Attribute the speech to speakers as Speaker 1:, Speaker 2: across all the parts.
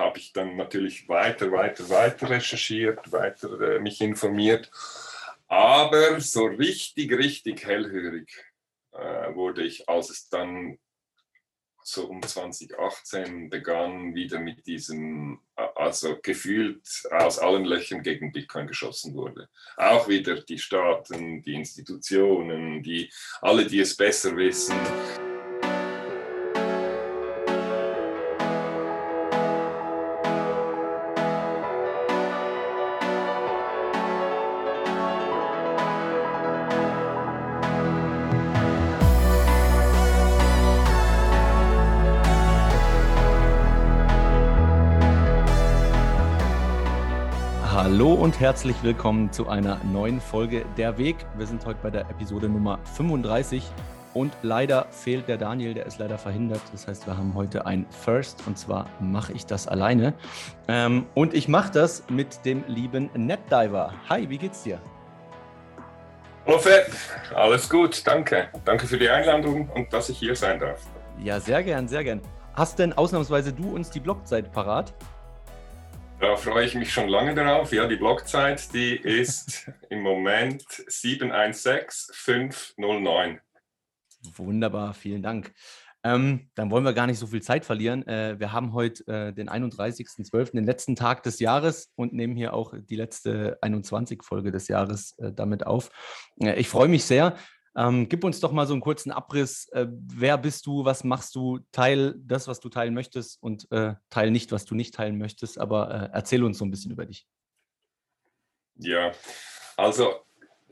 Speaker 1: habe ich dann natürlich weiter, weiter, weiter recherchiert, weiter äh, mich informiert. Aber so richtig, richtig hellhörig äh, wurde ich, als es dann so um 2018 begann, wieder mit diesem, also gefühlt aus allen Löchern gegen Bitcoin geschossen wurde. Auch wieder die Staaten, die Institutionen, die, alle, die es besser wissen.
Speaker 2: Und herzlich willkommen zu einer neuen Folge Der Weg. Wir sind heute bei der Episode Nummer 35 und leider fehlt der Daniel, der ist leider verhindert. Das heißt, wir haben heute ein First und zwar mache ich das alleine. Ähm, und ich mache das mit dem lieben NetDiver. Hi, wie geht's dir?
Speaker 1: Hallo Fred, alles gut, danke. Danke für die Einladung und dass ich hier sein darf.
Speaker 2: Ja, sehr gern, sehr gern. Hast denn ausnahmsweise du uns die Blogzeit parat?
Speaker 1: Da freue ich mich schon lange darauf. Ja, die Blockzeit, die ist im Moment 716509.
Speaker 2: Wunderbar, vielen Dank. Ähm, dann wollen wir gar nicht so viel Zeit verlieren. Äh, wir haben heute äh, den 31.12., den letzten Tag des Jahres und nehmen hier auch die letzte 21-Folge des Jahres äh, damit auf. Äh, ich freue mich sehr. Ähm, gib uns doch mal so einen kurzen Abriss. Äh, wer bist du? Was machst du? Teil das, was du teilen möchtest und äh, teil nicht, was du nicht teilen möchtest. Aber äh, erzähl uns so ein bisschen über dich.
Speaker 1: Ja, also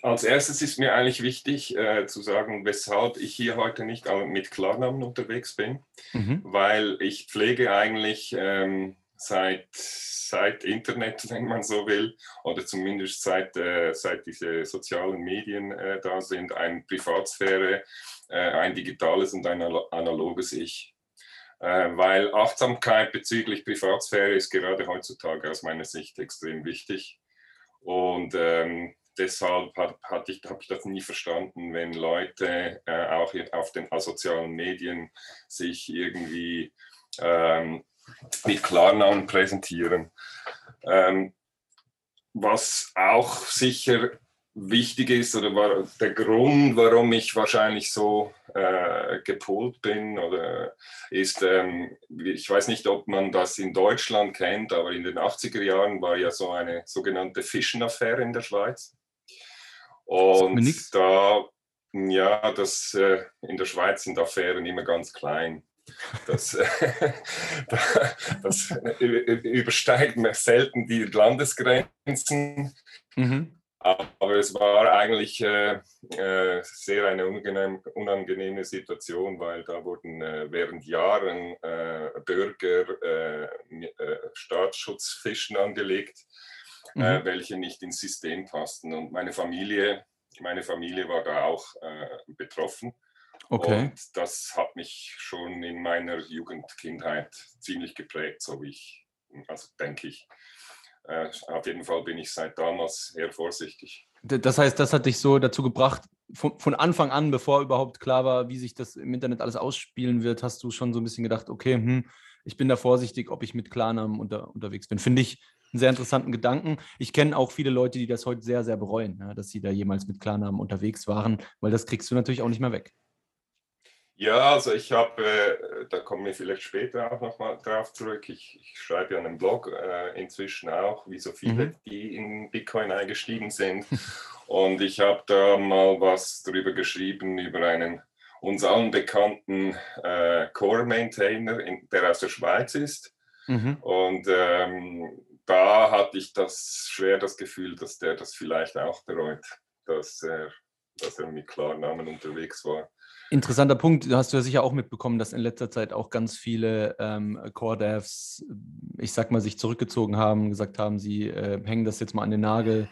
Speaker 1: als erstes ist mir eigentlich wichtig äh, zu sagen, weshalb ich hier heute nicht mit Klarnamen unterwegs bin, mhm. weil ich pflege eigentlich ähm, seit, seit Internet, wenn man so will, oder zumindest seit, äh, seit diese sozialen Medien äh, da sind, eine Privatsphäre, äh, ein digitales und ein analoges Ich. Äh, weil Achtsamkeit bezüglich Privatsphäre ist gerade heutzutage aus meiner Sicht extrem wichtig. Und ähm, deshalb hat, ich, habe ich das nie verstanden, wenn Leute äh, auch auf den sozialen Medien sich irgendwie ähm, mit Klarnamen präsentieren. Ähm, was auch sicher wichtig ist oder war der Grund, warum ich wahrscheinlich so äh, gepolt bin, oder ist, ähm, ich weiß nicht, ob man das in Deutschland kennt, aber in den 80er Jahren war ja so eine sogenannte Fischenaffäre in der Schweiz. Und da, ja, das, äh, in der Schweiz sind Affären immer ganz klein. Das, das übersteigt selten die Landesgrenzen. Mhm. Aber es war eigentlich äh, äh, sehr eine unangenehme, unangenehme Situation, weil da wurden äh, während Jahren äh, Bürger äh, äh, Staatsschutzfischen angelegt, mhm. welche nicht ins System passten. Und meine Familie, meine Familie war da auch betroffen. Okay. Und das hat mich schon in meiner Jugendkindheit ziemlich geprägt, so wie ich, also denke ich. Äh, auf jeden Fall bin ich seit damals eher vorsichtig.
Speaker 2: Das heißt, das hat dich so dazu gebracht, von, von, Anfang an, bevor überhaupt klar war, wie sich das im Internet alles ausspielen wird, hast du schon so ein bisschen gedacht, okay, hm, ich bin da vorsichtig, ob ich mit Klarnamen unter, unterwegs bin. Finde ich einen sehr interessanten Gedanken. Ich kenne auch viele Leute, die das heute sehr, sehr bereuen, ja, dass sie da jemals mit Klarnamen unterwegs waren, weil das kriegst du natürlich auch nicht mehr weg.
Speaker 1: Ja, also ich habe, äh, da kommen wir vielleicht später auch nochmal drauf zurück. Ich, ich, schreibe ja einen Blog äh, inzwischen auch, wie so viele, mhm. die in Bitcoin eingestiegen sind. Und ich habe da mal was drüber geschrieben, über einen uns allen bekannten äh, Core-Maintainer, der aus der Schweiz ist. Mhm. Und ähm, da hatte ich das schwer das Gefühl, dass der das vielleicht auch bereut, dass er, dass er mit Klarnamen unterwegs war.
Speaker 2: Interessanter Punkt, hast du ja sicher auch mitbekommen, dass in letzter Zeit auch ganz viele ähm, Core-Devs, ich sag mal, sich zurückgezogen haben, gesagt haben, sie äh, hängen das jetzt mal an den Nagel.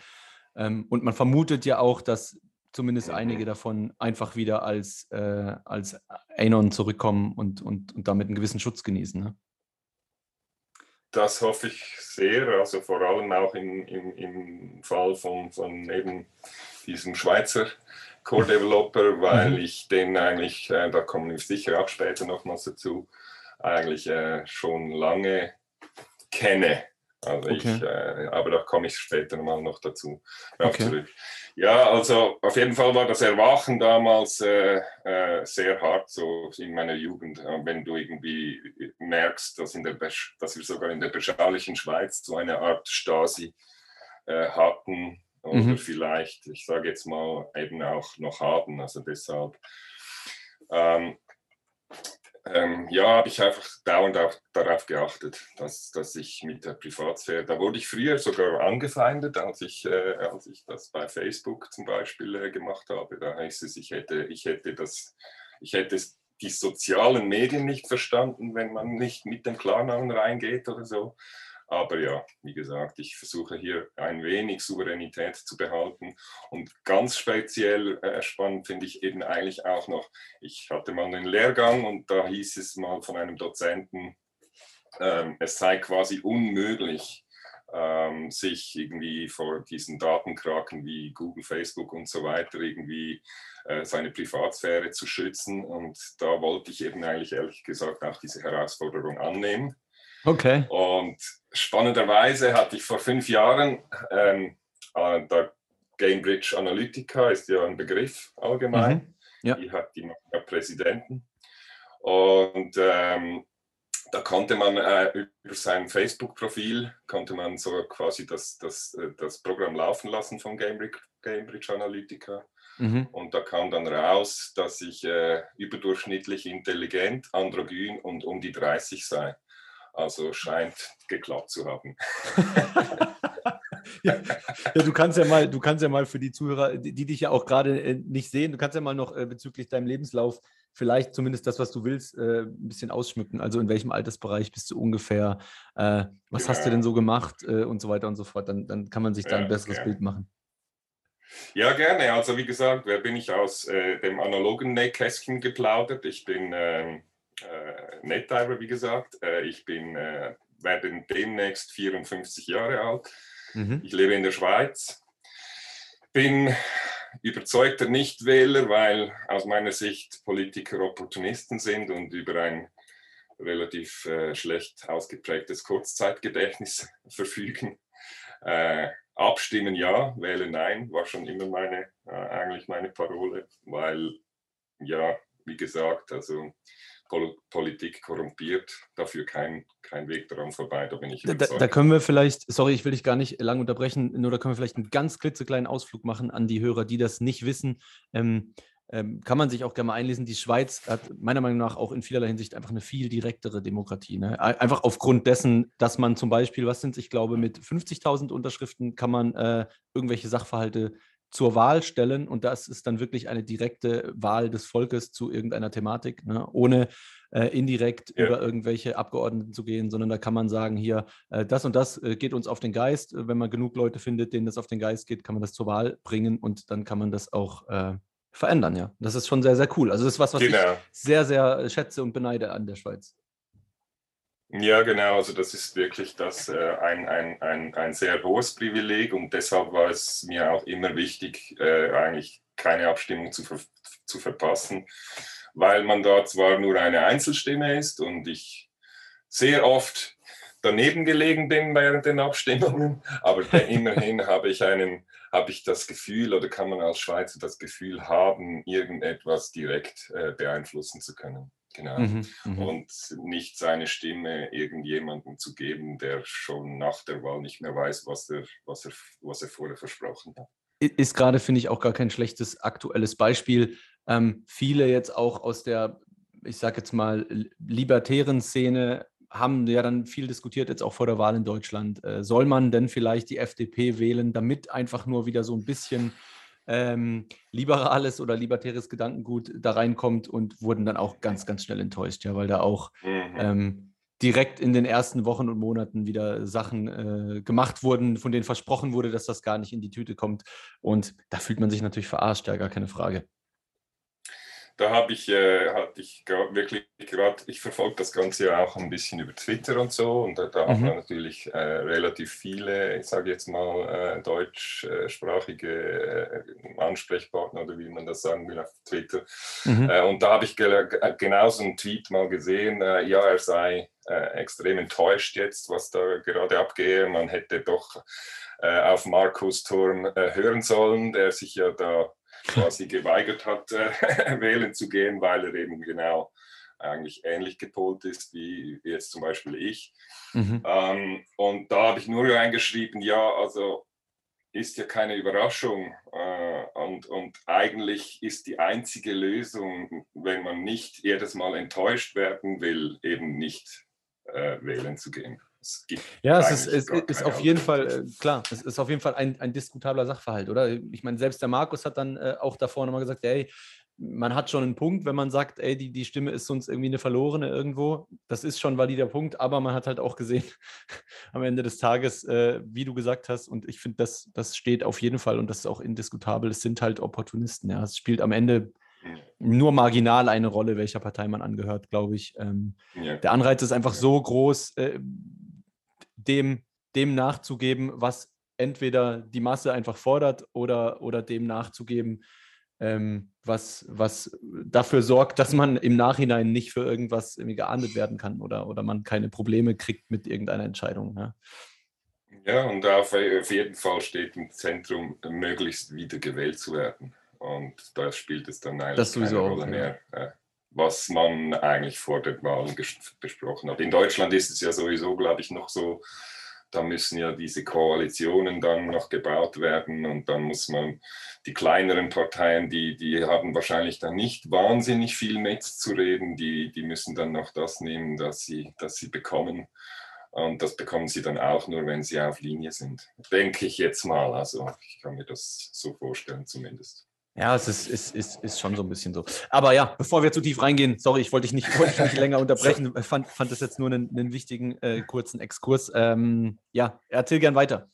Speaker 2: Ähm, und man vermutet ja auch, dass zumindest einige davon einfach wieder als, äh, als Anon zurückkommen und, und, und damit einen gewissen Schutz genießen. Ne?
Speaker 1: Das hoffe ich sehr, also vor allem auch im, im, im Fall von, von eben diesem Schweizer Core-Developer, weil mhm. ich den eigentlich, äh, da kommen wir sicher auch später nochmals dazu, eigentlich äh, schon lange kenne. Also okay. ich, äh, aber da komme ich später mal noch dazu okay. zurück. Ja, also auf jeden Fall war das Erwachen damals äh, äh, sehr hart, so in meiner Jugend, wenn du irgendwie merkst, dass, in der dass wir sogar in der beschaulichen Schweiz so eine Art Stasi äh, hatten oder mhm. vielleicht, ich sage jetzt mal, eben auch noch haben. Also deshalb ähm, ähm, ja, habe ich einfach dauernd auch darauf geachtet, dass, dass ich mit der Privatsphäre, da wurde ich früher sogar angefeindet, als ich, äh, als ich das bei Facebook zum Beispiel äh, gemacht habe. Da heißt es, ich hätte, ich hätte das, ich hätte die sozialen Medien nicht verstanden, wenn man nicht mit dem Klarnamen reingeht oder so. Aber ja, wie gesagt, ich versuche hier ein wenig Souveränität zu behalten. Und ganz speziell äh, spannend finde ich eben eigentlich auch noch, ich hatte mal einen Lehrgang und da hieß es mal von einem Dozenten, ähm, es sei quasi unmöglich, ähm, sich irgendwie vor diesen Datenkraken wie Google, Facebook und so weiter irgendwie äh, seine Privatsphäre zu schützen. Und da wollte ich eben eigentlich ehrlich gesagt auch diese Herausforderung annehmen.
Speaker 2: Okay.
Speaker 1: Und spannenderweise hatte ich vor fünf Jahren, ähm, äh, der Cambridge Analytica ist ja ein Begriff allgemein, mhm. ja. die hat die Präsidenten. Und ähm, da konnte man äh, über sein Facebook-Profil, konnte man so quasi das, das, äh, das Programm laufen lassen von Cambridge, Cambridge Analytica. Mhm. Und da kam dann raus, dass ich äh, überdurchschnittlich intelligent, androgyn und um die 30 sei. Also scheint geklappt zu haben.
Speaker 2: ja, ja, du kannst ja mal, du kannst ja mal für die Zuhörer, die, die dich ja auch gerade äh, nicht sehen, du kannst ja mal noch äh, bezüglich deinem Lebenslauf vielleicht zumindest das, was du willst, äh, ein bisschen ausschmücken. Also in welchem Altersbereich bist du ungefähr? Äh, was ja. hast du denn so gemacht und so weiter und so fort? Dann, dann kann man sich da ein besseres gerne. Bild machen.
Speaker 1: Ja, gerne. Also wie gesagt, wer bin ich aus äh, dem analogen Nähkästchen geplaudert? Ich bin ähm, äh, NetDiver, wie gesagt. Äh, ich bin, äh, werde demnächst 54 Jahre alt. Mhm. Ich lebe in der Schweiz. Bin überzeugter Nichtwähler, weil aus meiner Sicht Politiker Opportunisten sind und über ein relativ äh, schlecht ausgeprägtes Kurzzeitgedächtnis verfügen. Äh, abstimmen ja, wählen nein, war schon immer meine, äh, eigentlich meine Parole, weil ja, wie gesagt, also Politik korrumpiert, dafür kein, kein Weg daran vorbei, da bin ich
Speaker 2: da, da, können wir vielleicht, sorry, ich will dich gar nicht lang unterbrechen, nur da können wir vielleicht einen ganz klitzekleinen Ausflug machen an die Hörer, die das nicht wissen. Ähm, ähm, kann man sich auch gerne mal einlesen. Die Schweiz hat meiner Meinung nach auch in vielerlei Hinsicht einfach eine viel direktere Demokratie. Ne? Einfach aufgrund dessen, dass man zum Beispiel, was sind ich glaube, mit 50.000 Unterschriften kann man äh, irgendwelche Sachverhalte zur Wahl stellen und das ist dann wirklich eine direkte Wahl des Volkes zu irgendeiner Thematik, ne? ohne äh, indirekt ja. über irgendwelche Abgeordneten zu gehen, sondern da kann man sagen, hier, äh, das und das äh, geht uns auf den Geist. Wenn man genug Leute findet, denen das auf den Geist geht, kann man das zur Wahl bringen und dann kann man das auch äh, verändern, ja. Das ist schon sehr, sehr cool. Also das ist was, was genau. ich sehr, sehr schätze und beneide an der Schweiz.
Speaker 1: Ja, genau. Also das ist wirklich das, äh, ein, ein, ein, ein sehr hohes Privileg und deshalb war es mir auch immer wichtig, äh, eigentlich keine Abstimmung zu, ver zu verpassen, weil man da zwar nur eine Einzelstimme ist und ich sehr oft daneben gelegen bin während den Abstimmungen, aber immerhin habe ich einen habe ich das Gefühl oder kann man als Schweizer das Gefühl haben, irgendetwas direkt äh, beeinflussen zu können. Genau. Mhm, mhm, und nicht seine Stimme irgendjemandem zu geben, der schon nach der Wahl nicht mehr weiß, was er, was er, was er vorher versprochen hat.
Speaker 2: Ist gerade, finde ich, auch gar kein schlechtes aktuelles Beispiel. Ähm, viele jetzt auch aus der, ich sage jetzt mal, libertären Szene haben ja dann viel diskutiert, jetzt auch vor der Wahl in Deutschland. Äh, soll man denn vielleicht die FDP wählen, damit einfach nur wieder so ein bisschen ähm, liberales oder libertäres Gedankengut da reinkommt und wurden dann auch ganz, ganz schnell enttäuscht, ja, weil da auch mhm. ähm, direkt in den ersten Wochen und Monaten wieder Sachen äh, gemacht wurden, von denen versprochen wurde, dass das gar nicht in die Tüte kommt. Und da fühlt man sich natürlich verarscht, ja, gar keine Frage
Speaker 1: da habe ich, äh, hatte ich wirklich gerade, ich verfolge das Ganze ja auch ein bisschen über Twitter und so und da, da mhm. haben wir natürlich äh, relativ viele, ich sage jetzt mal, äh, deutschsprachige äh, Ansprechpartner oder wie man das sagen will auf Twitter. Mhm. Äh, und da habe ich ge genauso einen Tweet mal gesehen, äh, ja, er sei äh, extrem enttäuscht jetzt, was da gerade abgehe. Man hätte doch äh, auf Markus äh, hören sollen, der sich ja da quasi geweigert hat, äh, wählen zu gehen, weil er eben genau eigentlich ähnlich gepolt ist wie, jetzt zum Beispiel ich. Mhm. Ähm, und da habe ich nur reingeschrieben, ja, also ist ja keine Überraschung. Äh, und, und eigentlich ist die einzige Lösung, wenn man nicht jedes Mal enttäuscht werden will, eben nicht äh, wählen zu gehen.
Speaker 2: Es ja, es ist, es ist auf jeden Fall, äh, klar, es ist auf jeden Fall ein, ein diskutabler Sachverhalt, oder? Ich meine, selbst der Markus hat dann äh, auch davor nochmal gesagt, ey, man hat schon einen Punkt, wenn man sagt, ey, die, die Stimme ist sonst irgendwie eine verlorene irgendwo. Das ist schon valider Punkt, aber man hat halt auch gesehen am Ende des Tages, äh, wie du gesagt hast, und ich finde, das, das steht auf jeden Fall und das ist auch indiskutabel, es sind halt Opportunisten. Ja. Es spielt am Ende nur marginal eine Rolle, welcher Partei man angehört, glaube ich. Ähm, ja. Der Anreiz ist einfach so groß, äh, dem, dem nachzugeben, was entweder die Masse einfach fordert oder, oder dem nachzugeben, ähm, was, was dafür sorgt, dass man im Nachhinein nicht für irgendwas irgendwie geahndet werden kann oder, oder man keine Probleme kriegt mit irgendeiner Entscheidung. Ja,
Speaker 1: ja und auf, auf jeden Fall steht im Zentrum, möglichst wieder gewählt zu werden. Und da spielt es dann eigentlich keine Rolle auch, mehr, ja. Was man eigentlich vor den Wahlen besprochen hat. In Deutschland ist es ja sowieso, glaube ich, noch so, da müssen ja diese Koalitionen dann noch gebaut werden und dann muss man die kleineren Parteien, die, die haben wahrscheinlich dann nicht wahnsinnig viel mitzureden, die, die müssen dann noch das nehmen, das sie, das sie bekommen. Und das bekommen sie dann auch nur, wenn sie auf Linie sind. Denke ich jetzt mal. Also ich kann mir das so vorstellen zumindest.
Speaker 2: Ja, es ist, ist, ist, ist schon so ein bisschen so. Aber ja, bevor wir zu tief reingehen, sorry, ich wollte dich nicht, wollte dich nicht länger unterbrechen, Ich fand, fand das jetzt nur einen, einen wichtigen äh, kurzen Exkurs. Ähm, ja, erzähl gern weiter.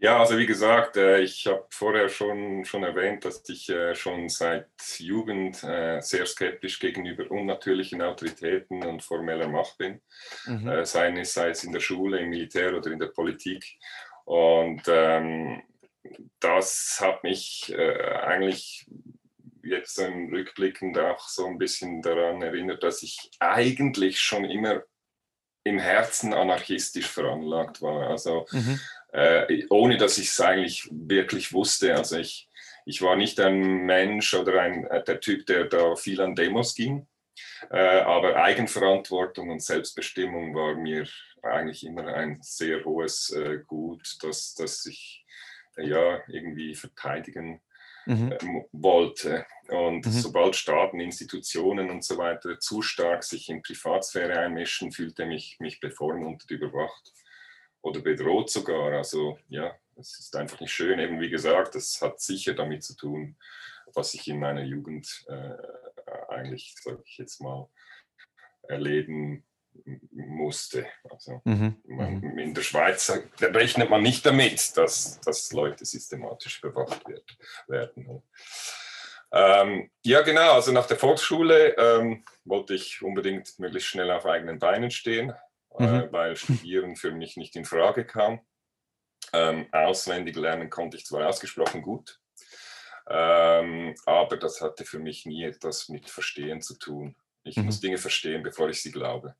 Speaker 1: Ja, also wie gesagt, äh, ich habe vorher schon, schon erwähnt, dass ich äh, schon seit Jugend äh, sehr skeptisch gegenüber unnatürlichen Autoritäten und formeller Macht bin, mhm. sei, es, sei es in der Schule, im Militär oder in der Politik. Und ähm, das hat mich äh, eigentlich jetzt im Rückblickend auch so ein bisschen daran erinnert, dass ich eigentlich schon immer im Herzen anarchistisch veranlagt war. Also mhm. äh, ohne dass ich es eigentlich wirklich wusste. Also ich, ich war nicht ein Mensch oder ein, äh, der Typ, der da viel an Demos ging. Äh, aber Eigenverantwortung und Selbstbestimmung war mir eigentlich immer ein sehr hohes äh, Gut, dass, dass ich ja irgendwie verteidigen mhm. äh, wollte. Und mhm. sobald Staaten, Institutionen und so weiter zu stark sich in Privatsphäre einmischen, fühlte mich mich bevormundet, überwacht oder bedroht sogar. Also ja, es ist einfach nicht schön. Eben wie gesagt, das hat sicher damit zu tun, was ich in meiner Jugend äh, eigentlich, sage ich jetzt mal, erleben musste. Also mhm. man, mhm. in der Schweiz rechnet man nicht damit, dass, dass Leute systematisch bewacht wird, werden. Ähm, ja, genau. Also nach der Volksschule ähm, wollte ich unbedingt möglichst schnell auf eigenen Beinen stehen, äh, mhm. äh, weil Studieren für mich nicht in Frage kam. Ähm, auswendig lernen konnte ich zwar ausgesprochen gut, ähm, aber das hatte für mich nie etwas mit Verstehen zu tun. Ich mhm. muss Dinge verstehen, bevor ich sie glaube.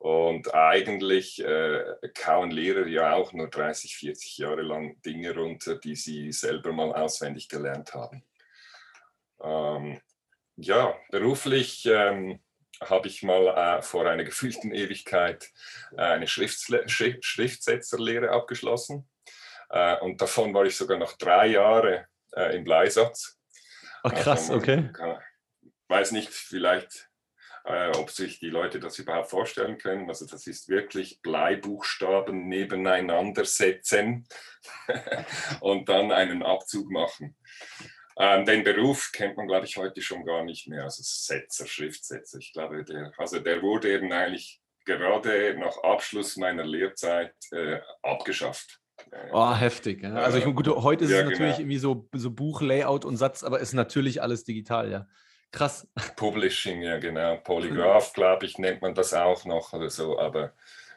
Speaker 1: Und eigentlich äh, kauen Lehrer ja auch nur 30, 40 Jahre lang Dinge runter, die sie selber mal auswendig gelernt haben. Ähm, ja, beruflich ähm, habe ich mal äh, vor einer gefühlten Ewigkeit äh, eine Schriftsle Schrift Schriftsetzerlehre abgeschlossen. Äh, und davon war ich sogar noch drei Jahre äh, im Bleisatz.
Speaker 2: Ach krass, also okay.
Speaker 1: Kann, weiß nicht, vielleicht äh, ob sich die Leute das überhaupt vorstellen können. Also das ist wirklich Bleibuchstaben nebeneinander setzen und dann einen Abzug machen. Ähm, den Beruf kennt man, glaube ich, heute schon gar nicht mehr. Also Setzer, Schriftsetzer. Ich glaube, der, also der wurde eben eigentlich gerade nach Abschluss meiner Lehrzeit äh, abgeschafft.
Speaker 2: Oh, heftig. Ja. Also ich, gut, heute ist ja, es natürlich genau. irgendwie so, so Buchlayout und Satz, aber ist natürlich alles digital, ja. Krass.
Speaker 1: Publishing, ja genau. Polygraph, glaube ich, nennt man das auch noch oder so. Aber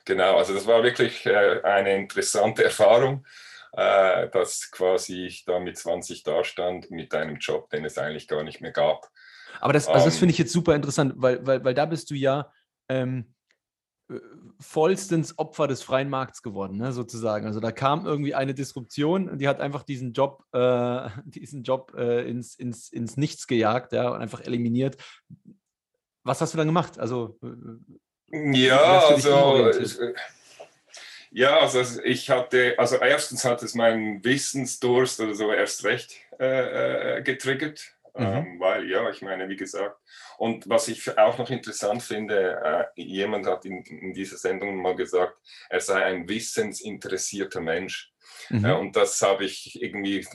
Speaker 1: genau, also das war wirklich äh, eine interessante Erfahrung, äh, dass quasi ich da mit 20 dastand mit einem Job, den es eigentlich gar nicht mehr gab.
Speaker 2: Aber das, also das ähm, finde ich jetzt super interessant, weil, weil, weil da bist du ja, ähm, äh, vollstens Opfer des freien Markts geworden, ne, sozusagen. Also da kam irgendwie eine Disruption und die hat einfach diesen Job, äh, diesen Job äh, ins, ins, ins Nichts gejagt ja, und einfach eliminiert. Was hast du dann gemacht? Also
Speaker 1: äh, ja, also ja, also ich hatte, also erstens hat es meinen Wissensdurst oder so erst recht äh, getriggert, mhm. ähm, weil ja, ich meine, wie gesagt, und was ich auch noch interessant finde, äh, jemand hat in, in, dieser Sendung mal gesagt, er sei ein wissensinteressierter Mensch. Mhm. Äh, und das habe ich irgendwie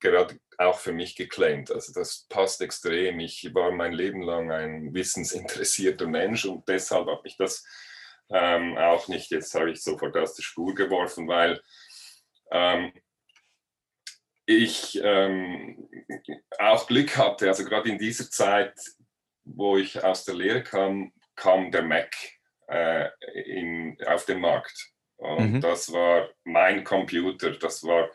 Speaker 1: gerade auch für mich geclaimed. Also das passt extrem. Ich war mein Leben lang ein wissensinteressierter Mensch und deshalb habe ich das ähm, auch nicht, jetzt habe ich sofort aus der Spur geworfen, weil ähm, ich ähm, auch Glück hatte, also gerade in dieser Zeit wo ich aus der Lehre kam, kam der Mac äh, in, auf den Markt. Und mhm. das war mein Computer. Das war,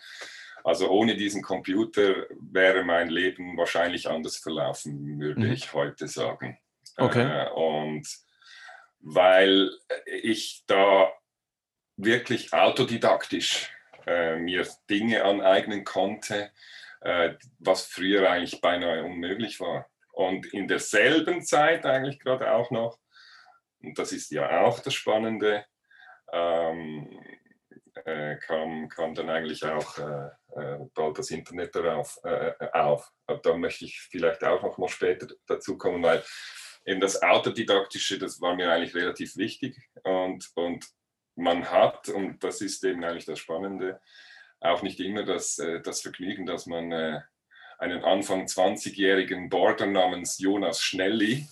Speaker 1: also ohne diesen Computer wäre mein Leben wahrscheinlich anders verlaufen, würde mhm. ich heute sagen.
Speaker 2: Okay.
Speaker 1: Äh, und weil ich da wirklich autodidaktisch äh, mir Dinge aneignen konnte, äh, was früher eigentlich beinahe unmöglich war. Und in derselben Zeit eigentlich gerade auch noch, und das ist ja auch das Spannende, ähm, äh, kam, kam dann eigentlich auch äh, äh bald das Internet darauf äh, auf. Da möchte ich vielleicht auch noch mal später dazu kommen, weil eben das Autodidaktische, das war mir eigentlich relativ wichtig. Und, und man hat, und das ist eben eigentlich das Spannende, auch nicht immer das, äh, das Vergnügen, dass man äh, einen Anfang 20-jährigen Border namens Jonas Schnelli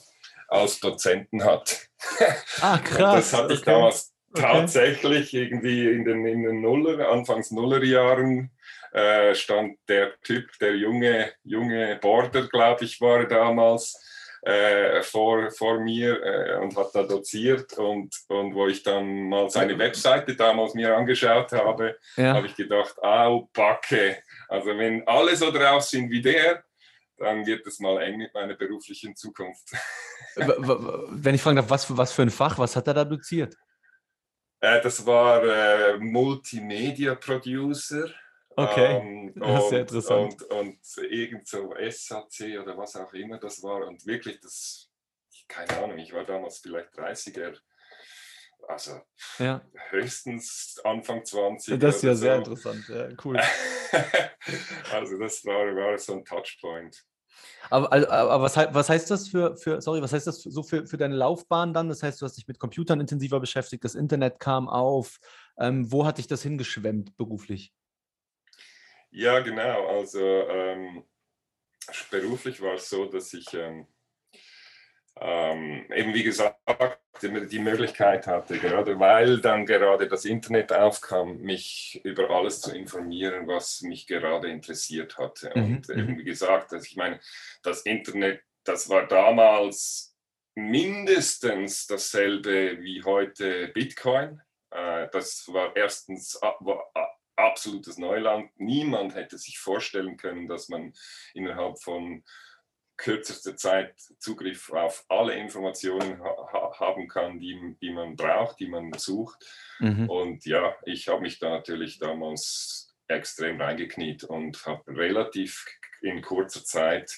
Speaker 1: als Dozenten hat.
Speaker 2: Ah, krass.
Speaker 1: das hatte ich okay. damals tatsächlich okay. irgendwie in den, in den Nuller, Anfangs Nullerjahren äh, stand der Typ, der junge, junge Border, glaube ich, war damals. Äh, vor, vor mir äh, und hat da doziert und, und wo ich dann mal seine Webseite damals mir angeschaut habe, ja. habe ich gedacht, au, Backe, also wenn alle so drauf sind wie der, dann wird es mal eng mit meiner beruflichen Zukunft.
Speaker 2: Wenn ich fragen darf, was für, was für ein Fach, was hat er da doziert?
Speaker 1: Äh, das war äh, Multimedia-Producer.
Speaker 2: Okay, ähm, das ist sehr interessant.
Speaker 1: Und, und irgend so SAC oder was auch immer das war. Und wirklich, das, keine Ahnung, ich war damals vielleicht 30er also ja. höchstens Anfang 20.
Speaker 2: Das ist ja so. sehr interessant, ja, cool.
Speaker 1: also das war, war so ein Touchpoint.
Speaker 2: Aber, aber was, was, heißt das für, für, sorry, was heißt das so für, für deine Laufbahn dann? Das heißt, du hast dich mit Computern intensiver beschäftigt, das Internet kam auf. Ähm, wo hat dich das hingeschwemmt beruflich?
Speaker 1: Ja, genau. Also ähm, beruflich war es so, dass ich ähm, ähm, eben wie gesagt, die Möglichkeit hatte, gerade weil dann gerade das Internet aufkam, mich über alles zu informieren, was mich gerade interessiert hatte. Mhm. Und eben mhm. wie gesagt, also ich meine, das Internet, das war damals mindestens dasselbe wie heute Bitcoin. Äh, das war erstens absolutes Neuland. Niemand hätte sich vorstellen können, dass man innerhalb von kürzester Zeit Zugriff auf alle Informationen ha haben kann, die, die man braucht, die man sucht. Mhm. Und ja, ich habe mich da natürlich damals extrem reingekniet und habe relativ in kurzer Zeit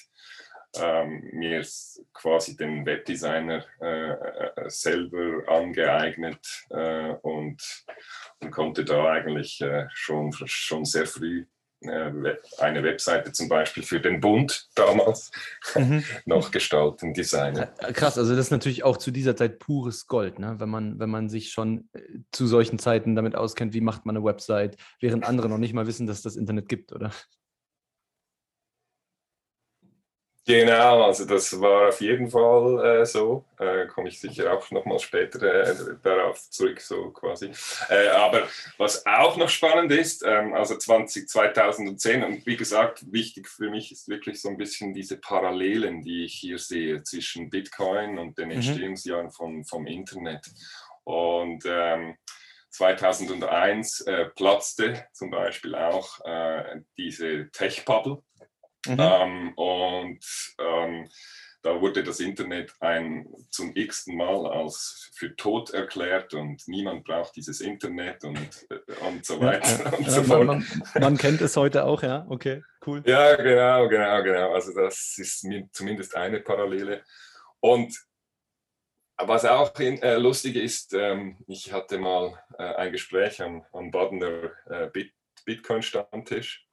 Speaker 1: ähm, mir quasi den Webdesigner äh, äh selber angeeignet äh, und, und, konnte da eigentlich äh, schon, schon sehr früh äh, eine Webseite zum Beispiel für den Bund damals mhm. noch gestalten, designen.
Speaker 2: Äh, krass, also das ist natürlich auch zu dieser Zeit pures Gold, ne? wenn, man, wenn man sich schon zu solchen Zeiten damit auskennt, wie macht man eine Website, während andere noch nicht mal wissen, dass es das Internet gibt, oder?
Speaker 1: Genau, also das war auf jeden Fall äh, so. Äh, Komme ich sicher auch nochmal später äh, darauf zurück, so quasi. Äh, aber was auch noch spannend ist, ähm, also 20, 2010, und wie gesagt, wichtig für mich ist wirklich so ein bisschen diese Parallelen, die ich hier sehe zwischen Bitcoin und den mhm. Entstehungsjahren vom, vom Internet. Und ähm, 2001 äh, platzte zum Beispiel auch äh, diese Tech-Bubble. Mhm. Ähm, und ähm, da wurde das Internet ein zum x-ten Mal als für tot erklärt und niemand braucht dieses Internet und, äh, und so weiter. Ja, und
Speaker 2: so man, man, man, kennt es heute auch, ja, okay, cool.
Speaker 1: Ja, genau, genau, genau. Also das ist zumindest eine Parallele. Und was auch in, äh, lustig ist, ähm, ich hatte mal äh, ein Gespräch am, am Badener äh, Bit Bitcoin-Stammtisch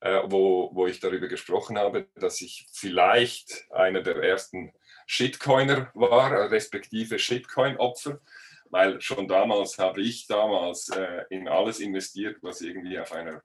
Speaker 1: äh, wo, wo ich darüber gesprochen habe, dass ich vielleicht einer der ersten Shitcoiner war, respektive Shitcoin-Opfer, weil schon damals habe ich damals äh, in alles investiert, was irgendwie auf einer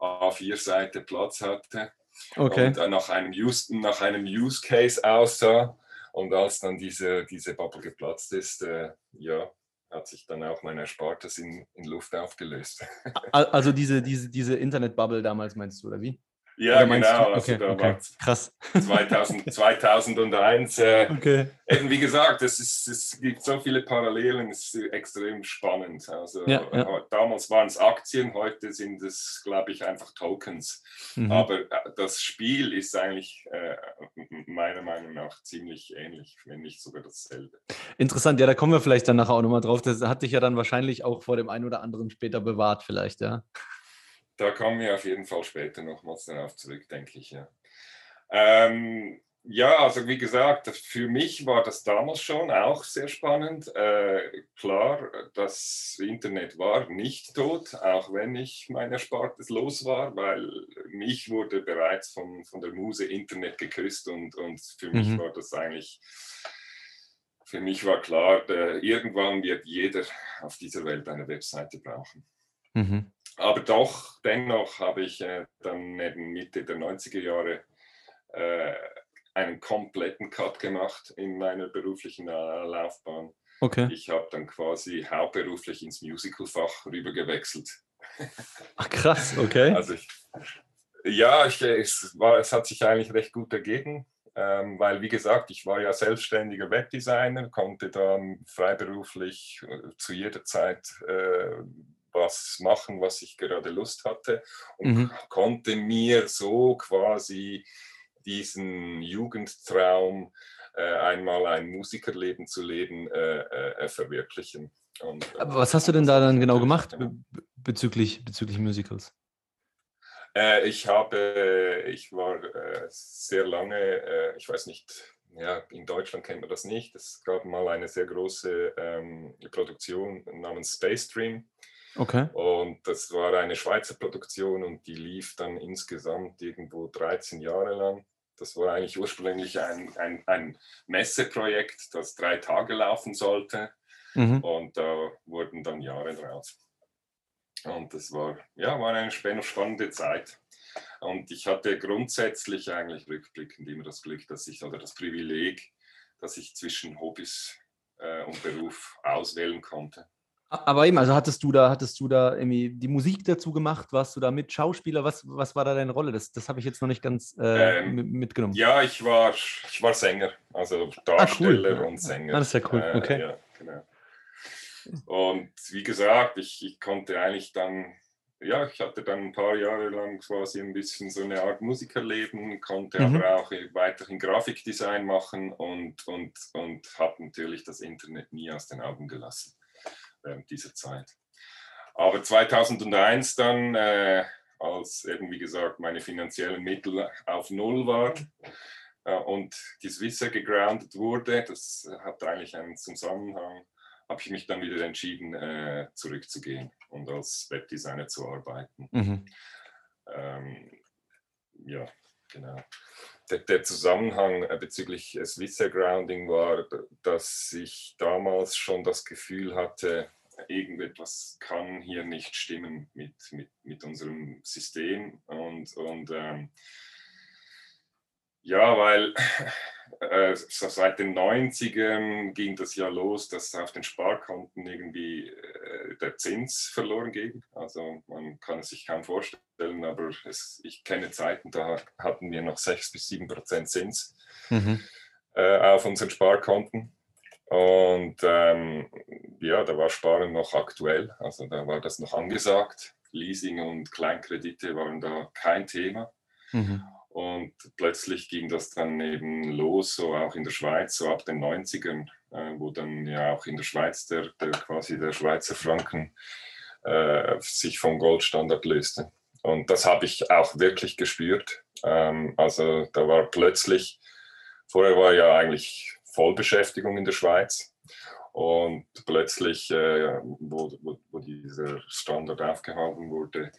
Speaker 1: A4-Seite Platz hatte. Okay. Und äh, nach, einem Use, nach einem Use Case aussah. Und als dann diese, diese Bubble geplatzt ist, äh, ja, hat sich dann auch mein Erspartes in, in Luft aufgelöst.
Speaker 2: Also diese, diese, diese Internet-Bubble damals meinst du, oder wie?
Speaker 1: Ja, genau. Also okay, da okay. Krass. 2000, 2001. Äh, okay. Eben wie gesagt, es, ist, es gibt so viele Parallelen, es ist extrem spannend. Also ja, ja. Damals waren es Aktien, heute sind es, glaube ich, einfach Tokens. Mhm. Aber äh, das Spiel ist eigentlich äh, meiner Meinung nach ziemlich ähnlich, wenn nicht sogar dasselbe.
Speaker 2: Interessant, ja, da kommen wir vielleicht dann nachher auch nochmal drauf. Das hat dich ja dann wahrscheinlich auch vor dem einen oder anderen später bewahrt, vielleicht, ja.
Speaker 1: Da kommen wir auf jeden Fall später nochmals darauf zurück, denke ich, ja. Ähm, ja, also wie gesagt, für mich war das damals schon auch sehr spannend. Äh, klar, das Internet war nicht tot, auch wenn ich mein Erspartes los war, weil mich wurde bereits von, von der Muse Internet geküsst und, und für mhm. mich war das eigentlich, für mich war klar, äh, irgendwann wird jeder auf dieser Welt eine Webseite brauchen. Mhm. Aber doch, dennoch habe ich äh, dann neben Mitte der 90er Jahre äh, einen kompletten Cut gemacht in meiner beruflichen äh, Laufbahn. Okay. Ich habe dann quasi hauptberuflich ins Musicalfach rübergewechselt.
Speaker 2: Ach krass, okay.
Speaker 1: Also ich, ja, ich, es, war, es hat sich eigentlich recht gut ergeben, ähm, weil wie gesagt, ich war ja selbstständiger Webdesigner, konnte dann freiberuflich äh, zu jeder Zeit äh, was machen, was ich gerade Lust hatte und mhm. konnte mir so quasi diesen Jugendtraum, äh, einmal ein Musikerleben zu leben, äh, äh, verwirklichen.
Speaker 2: Und, äh, Aber was hast du denn da dann genau gemacht bezüglich, bezüglich Musicals?
Speaker 1: Äh, ich habe, ich war sehr lange, ich weiß nicht, ja, in Deutschland kennt man das nicht. Es gab mal eine sehr große ähm, Produktion namens Space Dream. Okay. Und das war eine Schweizer Produktion und die lief dann insgesamt irgendwo 13 Jahre lang. Das war eigentlich ursprünglich ein, ein, ein Messeprojekt, das drei Tage laufen sollte. Mhm. Und da wurden dann Jahre draus. Und das war, ja, war eine spannende Zeit. Und ich hatte grundsätzlich eigentlich rückblickend immer das Glück, dass ich, oder das Privileg, dass ich zwischen Hobbys äh, und Beruf auswählen konnte.
Speaker 2: Aber eben, also hattest du da, hattest du da irgendwie die Musik dazu gemacht? Warst du da mit Schauspieler? Was, was war da deine Rolle? Das, das habe ich jetzt noch nicht ganz äh, ähm, mitgenommen.
Speaker 1: Ja, ich war, ich war Sänger, also Darsteller ah, cool. und Sänger.
Speaker 2: Ah, das ist ja cool, äh, okay. Ja, genau.
Speaker 1: Und wie gesagt, ich, ich konnte eigentlich dann, ja, ich hatte dann ein paar Jahre lang quasi ein bisschen so eine Art Musikerleben, konnte mhm. aber auch weiterhin Grafikdesign machen und, und, und habe natürlich das Internet nie aus den Augen gelassen während dieser Zeit. Aber 2001 dann, äh, als eben wie gesagt meine finanziellen Mittel auf Null waren äh, und die Swisser gegroundet wurde, das hat eigentlich einen Zusammenhang, habe ich mich dann wieder entschieden, äh, zurückzugehen und als Webdesigner zu arbeiten. Mhm. Ähm, ja, genau. Der, der, Zusammenhang äh, bezüglich Swisser Grounding war, dass ich damals schon das Gefühl hatte, irgendetwas kann hier nicht stimmen mit, mit, mit unserem System. Und, und ähm, ja, weil äh, seit den 90ern ging das ja los, dass auf den Sparkonten irgendwie äh, der Zins verloren ging. Also man kann es sich kaum vorstellen, aber es, ich kenne Zeiten, da hatten wir noch 6 bis 7 Prozent Zins mhm. äh, auf unseren Sparkonten. Und ähm, ja, da war Sparen noch aktuell, also da war das noch angesagt. Leasing und Kleinkredite waren da kein Thema. Mhm. Und plötzlich ging das dann eben los, so auch in der Schweiz, so ab den 90ern, äh, wo dann ja auch in der Schweiz der, der quasi der Schweizer Franken äh, sich vom Goldstandard löste. Und das habe ich auch wirklich gespürt. Ähm, also da war plötzlich, vorher war ja eigentlich Vollbeschäftigung in der Schweiz. Und plötzlich, äh, wo, wo, wo, dieser Standard aufgehoben wurde,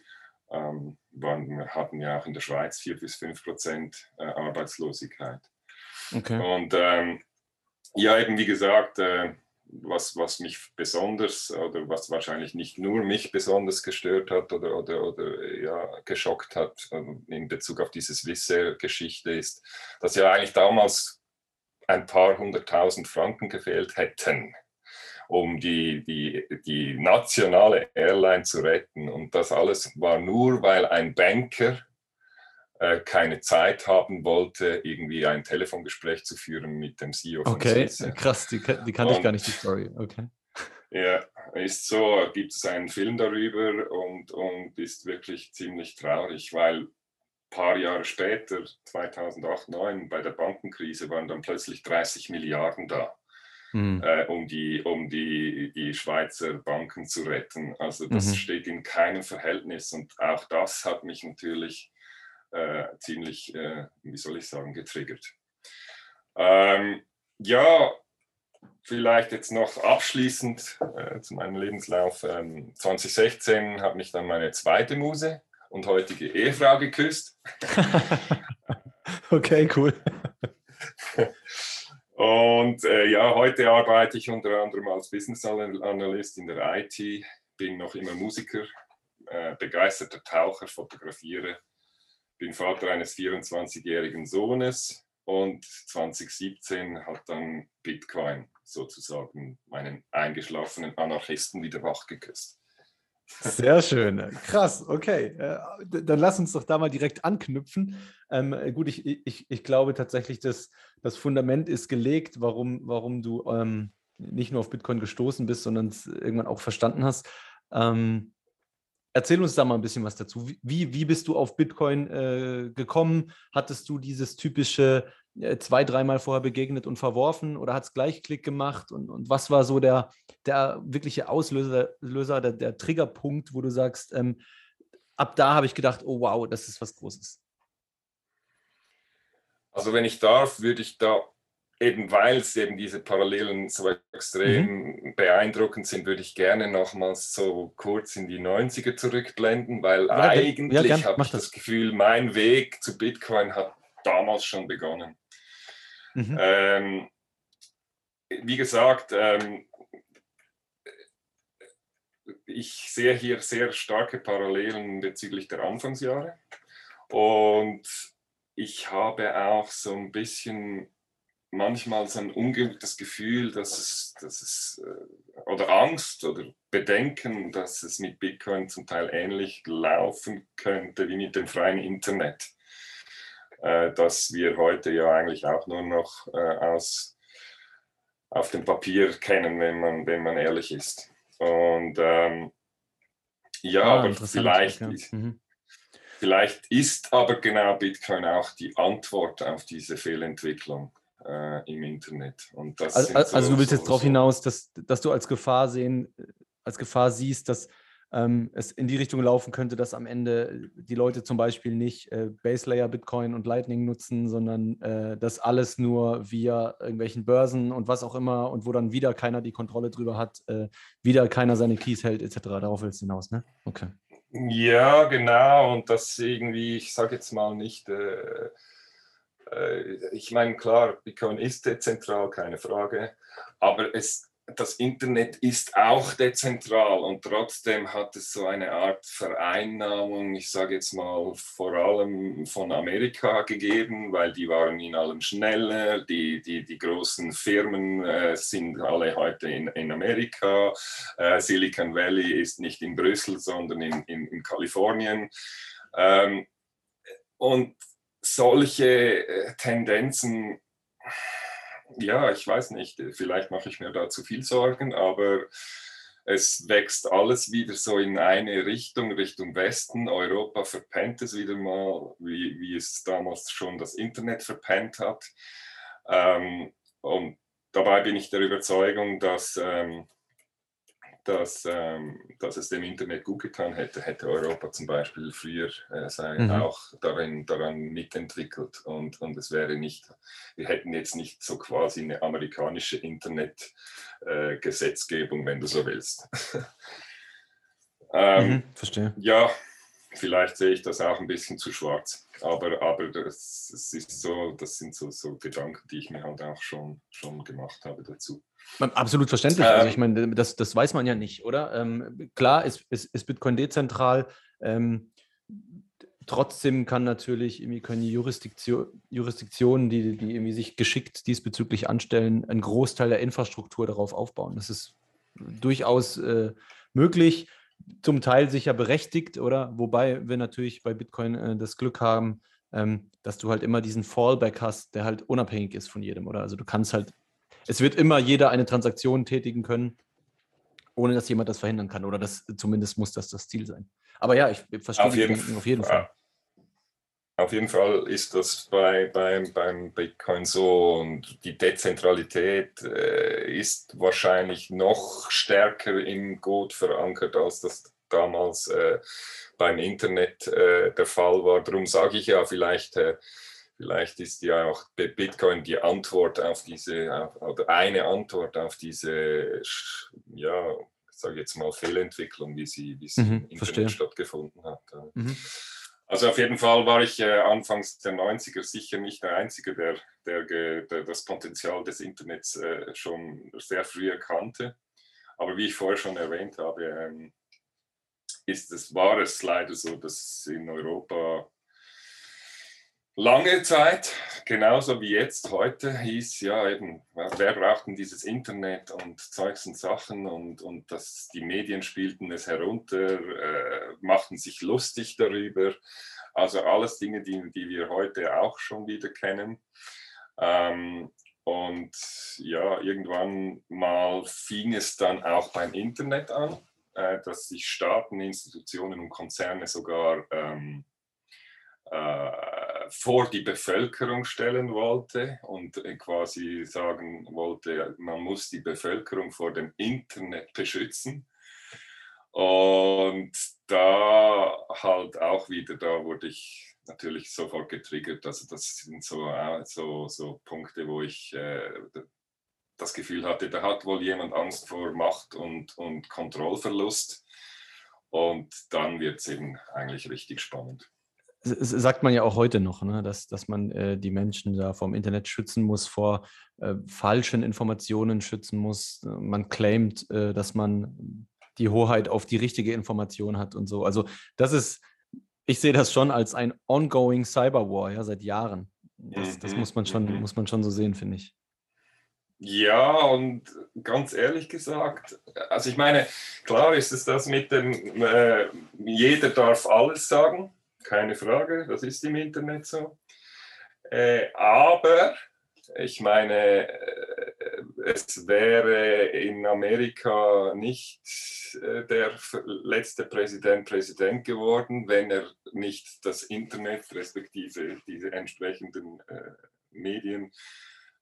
Speaker 1: ähm, waren, wir hatten ja auch in der Schweiz 4 bis 5 Prozent äh, Arbeitslosigkeit. Okay. Und ähm, ja, eben wie gesagt, äh, was, was mich besonders oder was wahrscheinlich nicht nur mich besonders gestört hat oder, oder, oder ja, geschockt hat ähm, in Bezug auf diese Swissair-Geschichte ist, dass ja eigentlich damals ein paar hunderttausend Franken gefehlt hätten um die, die, die nationale Airline zu retten. Und das alles war nur, weil ein Banker äh, keine Zeit haben wollte, irgendwie ein Telefongespräch zu führen mit dem CEO
Speaker 2: von Okay, Swiss. krass, die, die kannte ich gar nicht, die Story. Okay.
Speaker 1: Ja, ist so, gibt es einen Film darüber und, und ist wirklich ziemlich traurig, weil ein paar Jahre später, 2008, 2009, bei der Bankenkrise, waren dann plötzlich 30 Milliarden da mhm. äh, um, die, um die, die Schweizer Banken zu retten. Also das mhm. steht in keinem Verhältnis und auch das hat mich natürlich äh, ziemlich, äh, wie soll ich sagen, getriggert. Ähm, ja, vielleicht jetzt noch abschließend äh, zu meinem Lebenslauf. Ähm, 2016 hat mich dann meine zweite Muse und heutige Ehefrau geküsst.
Speaker 2: okay, cool.
Speaker 1: Und äh, ja, heute arbeite ich unter anderem als Business Analyst in der IT, bin noch immer Musiker, äh, begeisterter Taucher, fotografiere, bin Vater eines 24-jährigen Sohnes und 2017 hat dann Bitcoin sozusagen meinen eingeschlafenen Anarchisten wieder wachgeküsst.
Speaker 2: Sehr schön. Krass, okay. Äh, dann lass uns doch da mal direkt anknüpfen. Ähm, gut, ich, ich, ich glaube tatsächlich, dass das Fundament ist gelegt, warum, warum du ähm, nicht nur auf Bitcoin gestoßen bist, sondern es irgendwann auch verstanden hast. Ähm, erzähl uns da mal ein bisschen was dazu. Wie, wie bist du auf Bitcoin äh, gekommen? Hattest du dieses typische äh, zwei, dreimal vorher begegnet und verworfen oder hat es gleich Klick gemacht? Und, und was war so der, der wirkliche Auslöser, Löser, der, der Triggerpunkt, wo du sagst, ähm, ab da habe ich gedacht, oh wow, das ist was Großes?
Speaker 1: Also wenn ich darf, würde ich da eben weil es eben diese Parallelen so extrem mhm. beeindruckend sind, würde ich gerne nochmals so kurz in die 90er zurückblenden, weil ja, eigentlich ja, habe ich das. das Gefühl, mein Weg zu Bitcoin hat damals schon begonnen. Mhm. Ähm, wie gesagt, ähm, ich sehe hier sehr starke Parallelen bezüglich der Anfangsjahre und ich habe auch so ein bisschen manchmal so ein ungutes Gefühl, dass es, dass es äh, oder Angst oder Bedenken, dass es mit Bitcoin zum Teil ähnlich laufen könnte wie mit dem freien Internet. Äh, das wir heute ja eigentlich auch nur noch äh, aus, auf dem Papier kennen, wenn man, wenn man ehrlich ist. Und ähm, ja, ah, aber vielleicht, ja. mhm. vielleicht ist aber genau Bitcoin auch die Antwort auf diese Fehlentwicklung äh, im Internet. Und das
Speaker 2: also, also so, du willst so, jetzt darauf so. hinaus, dass, dass du als Gefahr sehen, als Gefahr siehst, dass ähm, es in die Richtung laufen könnte, dass am Ende die Leute zum Beispiel nicht äh, Base Layer Bitcoin und Lightning nutzen, sondern äh, das alles nur via irgendwelchen Börsen und was auch immer und wo dann wieder keiner die Kontrolle drüber hat, äh, wieder keiner seine Keys hält, etc. Darauf willst du hinaus, ne? Okay.
Speaker 1: Ja, genau. Und das irgendwie, ich sage jetzt mal nicht, äh, äh, ich meine, klar, Bitcoin ist dezentral, keine Frage, aber es das Internet ist auch dezentral und trotzdem hat es so eine Art Vereinnahmung, ich sage jetzt mal vor allem von Amerika gegeben, weil die waren in allem schneller, die, die, die großen Firmen äh, sind alle heute in, in Amerika, äh, Silicon Valley ist nicht in Brüssel, sondern in, in, in Kalifornien. Ähm, und solche äh, Tendenzen ja, ich weiß nicht, vielleicht mache ich mir da zu viel Sorgen, aber es wächst alles wieder so in eine Richtung, Richtung Westen. Europa verpennt es wieder mal, wie, wie es damals schon das Internet verpennt hat. Ähm, und dabei bin ich der Überzeugung, dass ähm, dass, ähm, dass es dem Internet gut getan hätte, hätte Europa zum Beispiel früher äh, sei, mhm. auch darin, daran mitentwickelt und, und es wäre nicht, wir hätten jetzt nicht so quasi eine amerikanische Internet-Gesetzgebung, äh, wenn du so willst. ähm, mhm, verstehe. Ja, vielleicht sehe ich das auch ein bisschen zu schwarz, aber, aber das, das ist so, das sind so, so Gedanken, die ich mir halt auch schon, schon gemacht habe dazu.
Speaker 2: Absolut verständlich. Also ich ähm. meine, das, das weiß man ja nicht, oder? Ähm, klar ist, ist, ist Bitcoin dezentral. Ähm, trotzdem kann natürlich irgendwie können die Jurisdiktion, Jurisdiktionen, die, die irgendwie sich geschickt diesbezüglich anstellen, einen Großteil der Infrastruktur darauf aufbauen. Das ist durchaus äh, möglich, zum Teil sicher berechtigt, oder? Wobei wir natürlich bei Bitcoin äh, das Glück haben, ähm, dass du halt immer diesen Fallback hast, der halt unabhängig ist von jedem, oder? Also du kannst halt es wird immer jeder eine Transaktion tätigen können, ohne dass jemand das verhindern kann. Oder das zumindest muss das das Ziel sein. Aber ja, ich verstehe
Speaker 1: auf jeden, auf jeden Fall. Auf jeden Fall ist das bei, beim, beim Bitcoin so und die Dezentralität äh, ist wahrscheinlich noch stärker im Code verankert, als das damals äh, beim Internet äh, der Fall war. Darum sage ich ja vielleicht äh, Vielleicht ist ja auch Bitcoin die Antwort auf diese, oder eine Antwort auf diese, ja, ich sage jetzt mal Fehlentwicklung, wie sie, wie sie mhm, im Internet verstehe. stattgefunden hat. Mhm. Also auf jeden Fall war ich äh, anfangs der 90er sicher nicht der Einzige, der, der, der das Potenzial des Internets äh, schon sehr früh erkannte. Aber wie ich vorher schon erwähnt habe, ähm, ist es, war es leider so, dass in Europa Lange Zeit, genauso wie jetzt heute, hieß ja eben, wer braucht denn dieses Internet und Zeugs und Sachen und, und das, die Medien spielten es herunter, äh, machten sich lustig darüber. Also alles Dinge, die, die wir heute auch schon wieder kennen. Ähm, und ja, irgendwann mal fing es dann auch beim Internet an, äh, dass sich Staaten, Institutionen und Konzerne sogar ähm, äh, vor die Bevölkerung stellen wollte und äh, quasi sagen wollte, man muss die Bevölkerung vor dem Internet beschützen. Und da halt auch wieder, da wurde ich natürlich sofort getriggert. Also das sind so, äh, so, so Punkte, wo ich äh, das Gefühl hatte, da hat wohl jemand Angst vor Macht und, und Kontrollverlust. Und dann wird es eben eigentlich richtig spannend
Speaker 2: sagt man ja auch heute noch, ne, dass, dass man äh, die Menschen da vom Internet schützen muss, vor äh, falschen Informationen schützen muss. Man claimt, äh, dass man die Hoheit auf die richtige Information hat und so. Also das ist, ich sehe das schon als ein ongoing Cyberwar, ja, seit Jahren. Das, das mhm, muss, man schon, mhm. muss man schon so sehen, finde ich.
Speaker 1: Ja, und ganz ehrlich gesagt, also ich meine, klar ist es das mit dem, äh, jeder darf alles sagen keine Frage, das ist im Internet so. Äh, aber ich meine, äh, es wäre in Amerika nicht äh, der letzte Präsident Präsident geworden, wenn er nicht das Internet respektive diese entsprechenden äh, Medien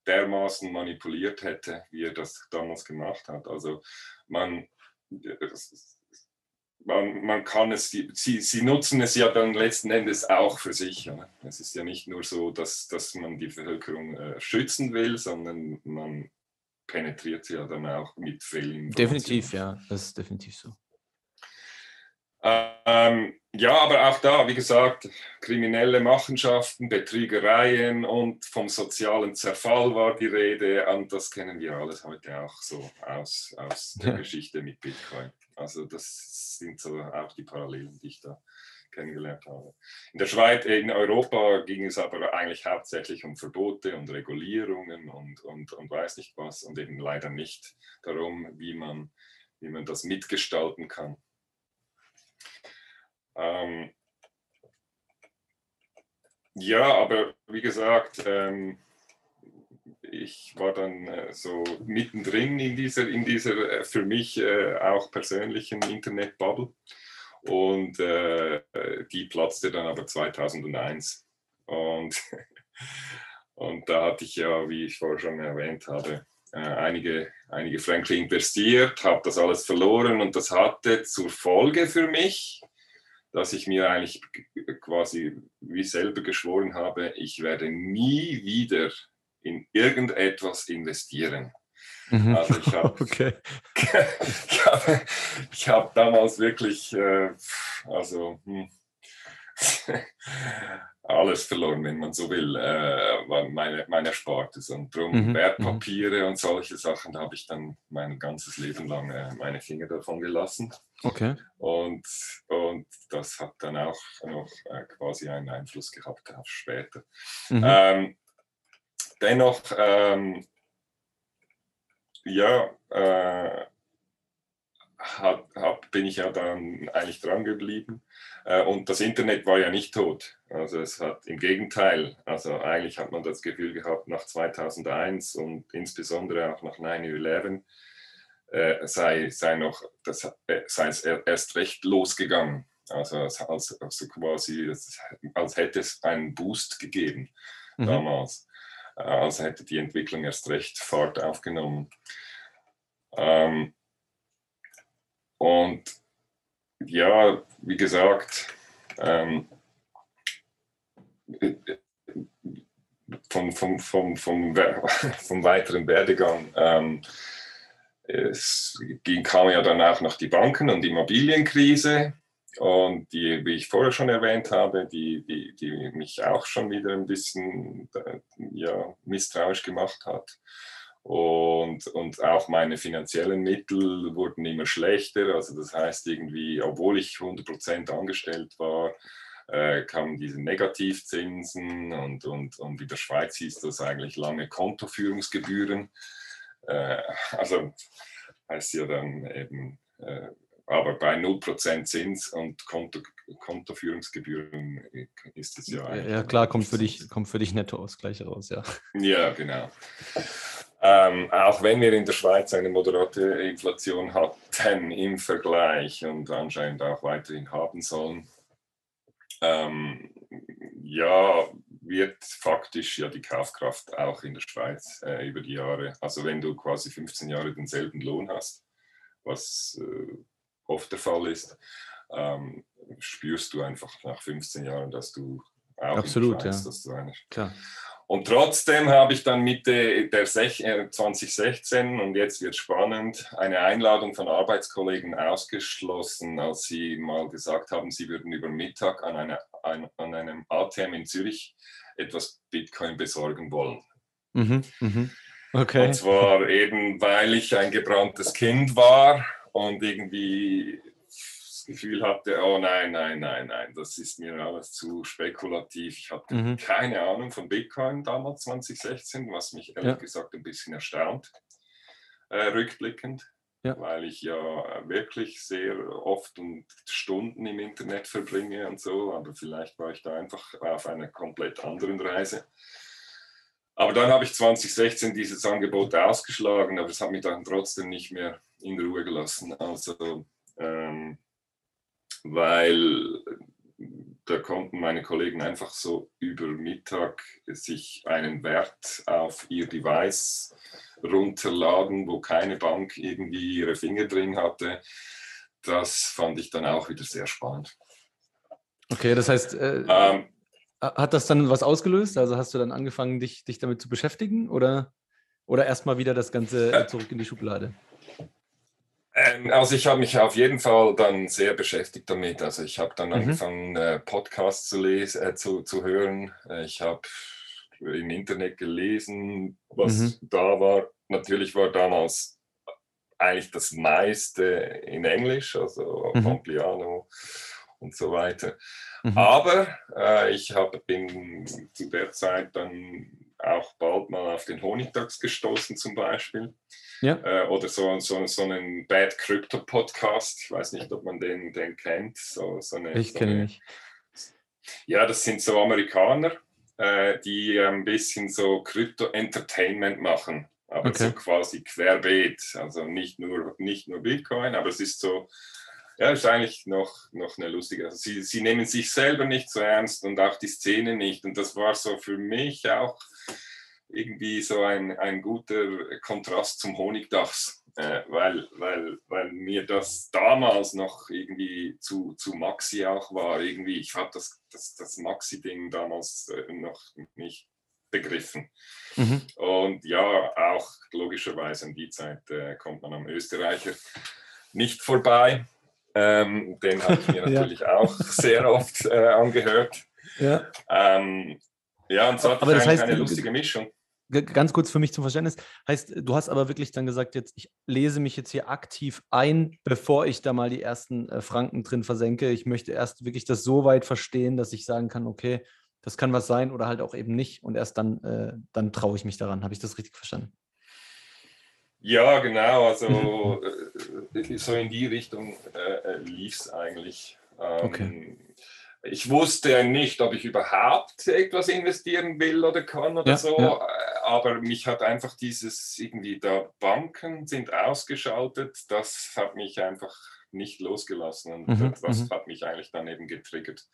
Speaker 1: dermaßen manipuliert hätte, wie er das damals gemacht hat. Also man, man, man kann es, sie, sie nutzen es ja dann letzten Endes auch für sich. Ja. Es ist ja nicht nur so, dass, dass man die Bevölkerung äh, schützen will, sondern man penetriert sie ja dann auch mit Fehlen.
Speaker 2: Definitiv, ja, das ist definitiv so.
Speaker 1: Ähm, ja, aber auch da, wie gesagt, kriminelle Machenschaften, Betrügereien und vom sozialen Zerfall war die Rede. Und das kennen wir alles heute auch so aus, aus der Geschichte mit Bitcoin. Also das sind so auch die Parallelen, die ich da kennengelernt habe. In der Schweiz, äh, in Europa ging es aber eigentlich hauptsächlich um Verbote und Regulierungen und, und, und weiß nicht was und eben leider nicht darum, wie man, wie man das mitgestalten kann. Ähm, ja, aber wie gesagt, ähm, ich war dann äh, so mittendrin in dieser, in dieser äh, für mich äh, auch persönlichen Internetbubble. Und die platzte dann aber 2001. Und, und da hatte ich ja, wie ich vorher schon erwähnt habe, einige, einige Franklin investiert, habe das alles verloren und das hatte zur Folge für mich, dass ich mir eigentlich quasi wie selber geschworen habe, ich werde nie wieder in irgendetwas investieren. Mhm. Also ich habe okay. ich hab, ich hab damals wirklich, äh, also hm, alles verloren, wenn man so will, äh, meine, meine Erspartes. Und darum mhm. Wertpapiere mhm. und solche Sachen habe ich dann mein ganzes Leben lang äh, meine Finger davon gelassen.
Speaker 2: Okay.
Speaker 1: Und, und das hat dann auch noch äh, quasi einen Einfluss gehabt auf später. Mhm. Ähm, dennoch, ähm, ja, äh, hat, hab, bin ich ja dann eigentlich dran geblieben. Äh, und das Internet war ja nicht tot. Also es hat im Gegenteil, also eigentlich hat man das Gefühl gehabt, nach 2001 und insbesondere auch nach 9-11 äh, sei, sei, noch, das, äh, sei es erst recht losgegangen. Also als, als quasi, als hätte es einen Boost gegeben mhm. damals. Äh, also hätte die Entwicklung erst recht Fahrt aufgenommen. Ähm, und ja, wie gesagt, ähm, vom, vom, vom, vom, vom weiteren Werdegang. Ähm, es ging, kam ja danach noch die Banken- und Immobilienkrise. Und die, wie ich vorher schon erwähnt habe, die, die, die mich auch schon wieder ein bisschen ja, misstrauisch gemacht hat. Und, und auch meine finanziellen Mittel wurden immer schlechter. Also das heißt irgendwie, obwohl ich 100% angestellt war, äh, kamen diese Negativzinsen und, und, und in der Schweiz hieß das eigentlich lange Kontoführungsgebühren. Äh, also heißt ja dann eben, äh, aber bei 0% Zins und Konto, Kontoführungsgebühren ist es ja.
Speaker 2: Ja, klar, kommt für dich, kommt für dich Nettoausgleich raus, ja.
Speaker 1: Ja, genau. Ähm, auch wenn wir in der Schweiz eine moderate Inflation hatten im Vergleich und anscheinend auch weiterhin haben sollen, ähm, ja, wird faktisch ja die Kaufkraft auch in der Schweiz äh, über die Jahre, also wenn du quasi 15 Jahre denselben Lohn hast, was äh, oft der Fall ist, ähm, spürst du einfach nach 15 Jahren, dass du
Speaker 2: auch Absolut, Schweiz,
Speaker 1: ja. dass du eine, Klar. Und trotzdem habe ich dann Mitte der 2016 äh, und jetzt wird spannend eine Einladung von Arbeitskollegen ausgeschlossen, als sie mal gesagt haben, sie würden über Mittag an, eine, an, an einem ATM in Zürich etwas Bitcoin besorgen wollen.
Speaker 2: Mhm, mh. Okay.
Speaker 1: Und zwar eben, weil ich ein gebranntes Kind war und irgendwie Gefühl hatte, oh nein, nein, nein, nein, das ist mir alles zu spekulativ. Ich hatte mhm. keine Ahnung von Bitcoin damals 2016, was mich ehrlich ja. gesagt ein bisschen erstaunt, äh, rückblickend, ja. weil ich ja wirklich sehr oft und Stunden im Internet verbringe und so, aber vielleicht war ich da einfach auf einer komplett anderen Reise. Aber dann habe ich 2016 dieses Angebot ausgeschlagen, aber es hat mich dann trotzdem nicht mehr in Ruhe gelassen. Also ähm, weil da konnten meine Kollegen einfach so über Mittag sich einen Wert auf ihr Device runterladen, wo keine Bank irgendwie ihre Finger drin hatte. Das fand ich dann auch wieder sehr spannend.
Speaker 2: Okay, das heißt, äh, ähm, hat das dann was ausgelöst? Also hast du dann angefangen, dich, dich damit zu beschäftigen oder, oder erstmal wieder das Ganze äh, zurück in die Schublade?
Speaker 1: Ähm, also ich habe mich auf jeden Fall dann sehr beschäftigt damit. Also ich habe dann mhm. angefangen, äh, Podcasts zu, lesen, äh, zu, zu hören. Äh, ich habe im Internet gelesen, was mhm. da war. Natürlich war damals eigentlich das meiste in Englisch, also mhm. Pompliano und so weiter. Mhm. Aber äh, ich hab, bin zu der Zeit dann auch bald mal auf den Honigdachs gestoßen zum Beispiel. Ja. Äh, oder so, so, so einen Bad Crypto Podcast. Ich weiß nicht, ob man den, den kennt. So, so
Speaker 2: eine, ich so kenne ihn nicht.
Speaker 1: Ja, das sind so Amerikaner, äh, die ein bisschen so Krypto-Entertainment machen, aber okay. so quasi querbeet. Also nicht nur, nicht nur Bitcoin, aber es ist so, ja, ist eigentlich noch, noch eine lustige. Also sie, sie nehmen sich selber nicht so ernst und auch die Szene nicht. Und das war so für mich auch irgendwie so ein, ein guter Kontrast zum Honigdachs, äh, weil, weil, weil mir das damals noch irgendwie zu, zu Maxi auch war. Irgendwie, ich habe das, das, das Maxi-Ding damals äh, noch nicht begriffen. Mhm. Und ja, auch logischerweise in die Zeit äh, kommt man am Österreicher nicht vorbei. Ähm, den habe ich mir natürlich ja. auch sehr oft äh, angehört. Ja. Ähm, ja, und so hat aber das heißt, eine lustige Mischung.
Speaker 2: Ganz kurz für mich zum Verständnis. Heißt, du hast aber wirklich dann gesagt, jetzt, ich lese mich jetzt hier aktiv ein, bevor ich da mal die ersten äh, Franken drin versenke. Ich möchte erst wirklich das so weit verstehen, dass ich sagen kann, okay, das kann was sein oder halt auch eben nicht. Und erst dann, äh, dann traue ich mich daran. Habe ich das richtig verstanden?
Speaker 1: Ja, genau. Also äh, so in die Richtung äh, äh lief es eigentlich. Ähm, okay. Ich wusste nicht, ob ich überhaupt etwas investieren will oder kann oder ja, so, ja. Äh, aber mich hat einfach dieses irgendwie da Banken sind ausgeschaltet, das hat mich einfach nicht losgelassen und mhm, das mhm. hat mich eigentlich dann eben getriggert.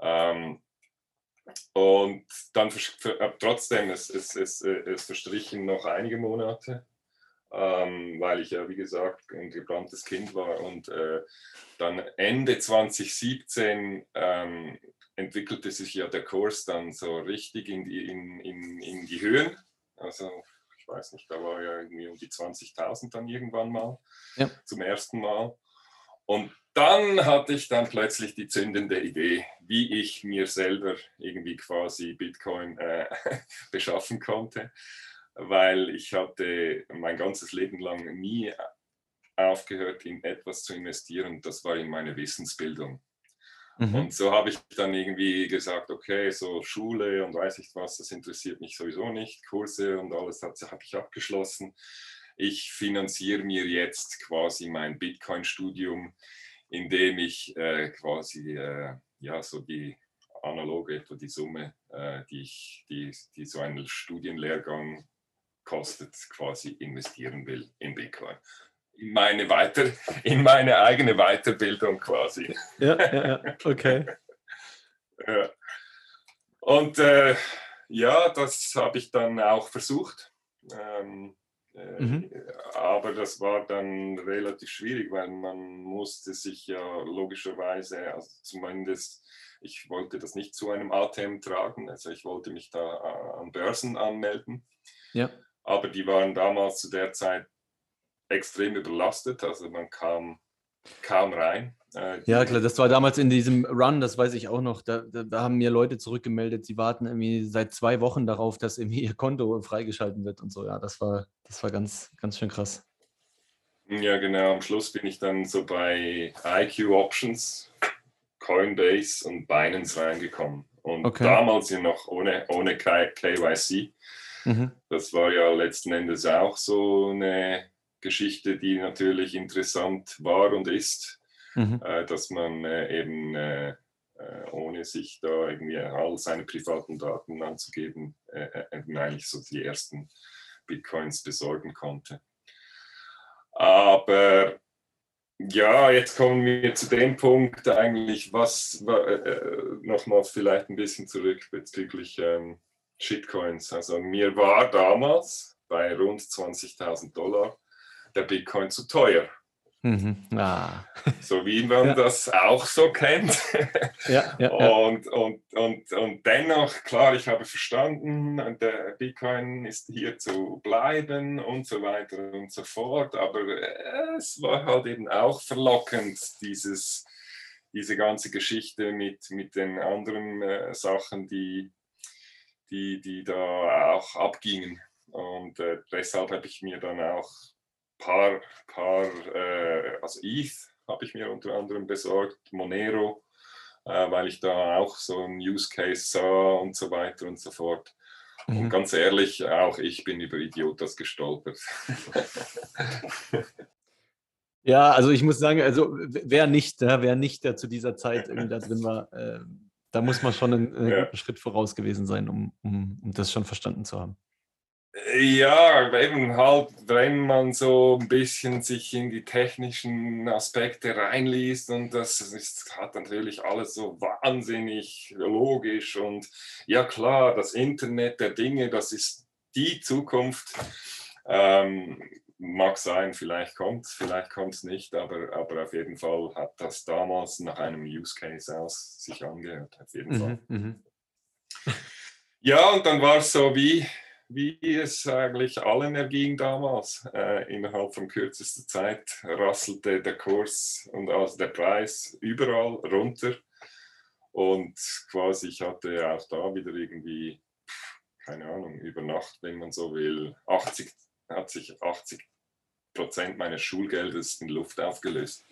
Speaker 1: Ähm, und dann trotzdem, es, es, es, es verstrichen noch einige Monate ähm, weil ich ja, wie gesagt, ein gebranntes Kind war. Und äh, dann Ende 2017 ähm, entwickelte sich ja der Kurs dann so richtig in die, in, in, in die Höhen. Also ich weiß nicht, da war ja irgendwie um die 20.000 dann irgendwann mal ja. zum ersten Mal. Und dann hatte ich dann plötzlich die zündende Idee, wie ich mir selber irgendwie quasi Bitcoin äh, beschaffen konnte weil ich hatte mein ganzes Leben lang nie aufgehört, in etwas zu investieren. Das war in meine Wissensbildung. Mhm. Und so habe ich dann irgendwie gesagt, okay, so Schule und weiß ich was, das interessiert mich sowieso nicht. Kurse und alles habe ich abgeschlossen. Ich finanziere mir jetzt quasi mein Bitcoin-Studium, indem ich äh, quasi äh, ja so die analoge etwa die Summe, äh, die, ich, die, die so ein Studienlehrgang kostet, quasi investieren will in Bitcoin. In meine, Weiter, in meine eigene Weiterbildung quasi.
Speaker 2: Ja, ja, ja. okay.
Speaker 1: ja. Und äh, ja, das habe ich dann auch versucht. Ähm, äh, mhm. Aber das war dann relativ schwierig, weil man musste sich ja logischerweise, also zumindest ich wollte das nicht zu einem ATM tragen, also ich wollte mich da äh, an Börsen anmelden. Ja aber die waren damals zu der Zeit extrem überlastet, also man kam kaum rein.
Speaker 2: Äh, ja, klar, das war damals in diesem Run, das weiß ich auch noch. Da, da, da, haben mir Leute zurückgemeldet, sie warten irgendwie seit zwei Wochen darauf, dass irgendwie ihr Konto freigeschalten wird und so. Ja, das war, das war ganz, ganz schön krass.
Speaker 1: Ja, genau. Am Schluss bin ich dann so bei IQ Options, Coinbase und Binance reingekommen. Und okay. damals ja noch ohne, ohne KYC. Mhm. Das war ja letzten Endes auch so eine Geschichte, die natürlich interessant war und ist, mhm. äh, dass man äh, eben äh, äh ohne sich da irgendwie all seine privaten Daten anzugeben, äh, äh, eigentlich so die ersten Bitcoins besorgen konnte. Aber ja, jetzt kommen wir zu dem Punkt eigentlich, was äh, nochmal vielleicht ein bisschen zurück bezüglich ähm, Shitcoins. Also mir war damals bei rund 20.000 Dollar der Bitcoin zu teuer. Mhm. Ah. So wie man ja. das auch so kennt. Ja, ja, und, und, und, und dennoch, klar, ich habe verstanden, der Bitcoin ist hier zu bleiben und so weiter und so fort. Aber es war halt eben auch verlockend, dieses, diese ganze Geschichte mit, mit den anderen äh, Sachen, die, die, die da auch abgingen. Und äh, deshalb habe ich mir dann auch ein paar, paar äh, also ETH habe ich mir unter anderem besorgt, Monero, äh, weil ich da auch so einen Use Case sah und so weiter und so fort. Mhm. Und ganz ehrlich, auch ich bin über Idiotas gestolpert.
Speaker 2: Ja, also ich muss sagen, also wer nicht, wer nicht, der zu dieser Zeit irgendwie da drin war, äh, Da muss man schon einen, einen ja. Schritt voraus gewesen sein, um, um, um das schon verstanden zu haben.
Speaker 1: Ja, eben halt, wenn man so ein bisschen sich in die technischen Aspekte reinliest und das ist, hat natürlich alles so wahnsinnig logisch und ja klar, das Internet der Dinge, das ist die Zukunft. Ähm, mag sein, vielleicht kommt es, vielleicht kommt es nicht, aber, aber auf jeden Fall hat das damals nach einem Use Case aus sich angehört, auf jeden Fall. Mhm, mhm. ja, und dann war es so wie, wie es eigentlich allen erging damals. Äh, innerhalb von kürzester Zeit rasselte der Kurs und also der Preis überall runter. Und quasi, ich hatte auch da wieder irgendwie, keine Ahnung, über Nacht, wenn man so will, 80, hat sich 80 Prozent meines Schulgeldes in Luft aufgelöst.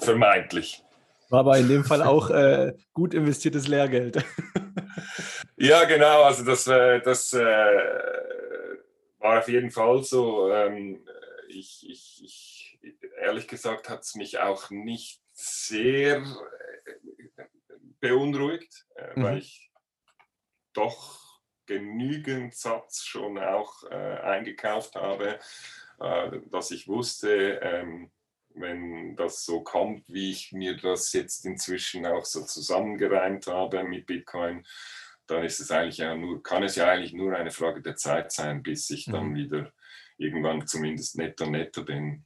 Speaker 1: Vermeintlich.
Speaker 2: War aber in dem Fall auch äh, gut investiertes Lehrgeld.
Speaker 1: ja, genau. Also das, äh, das äh, war auf jeden Fall so. Ähm, ich, ich, ich, ehrlich gesagt hat es mich auch nicht sehr äh, beunruhigt, äh, mhm. weil ich doch genügend Satz schon auch äh, eingekauft habe, dass ich wusste, ähm, wenn das so kommt, wie ich mir das jetzt inzwischen auch so zusammengereimt habe mit Bitcoin, dann ist es eigentlich ja nur, kann es ja eigentlich nur eine Frage der Zeit sein, bis ich dann mhm. wieder irgendwann zumindest netter netter bin.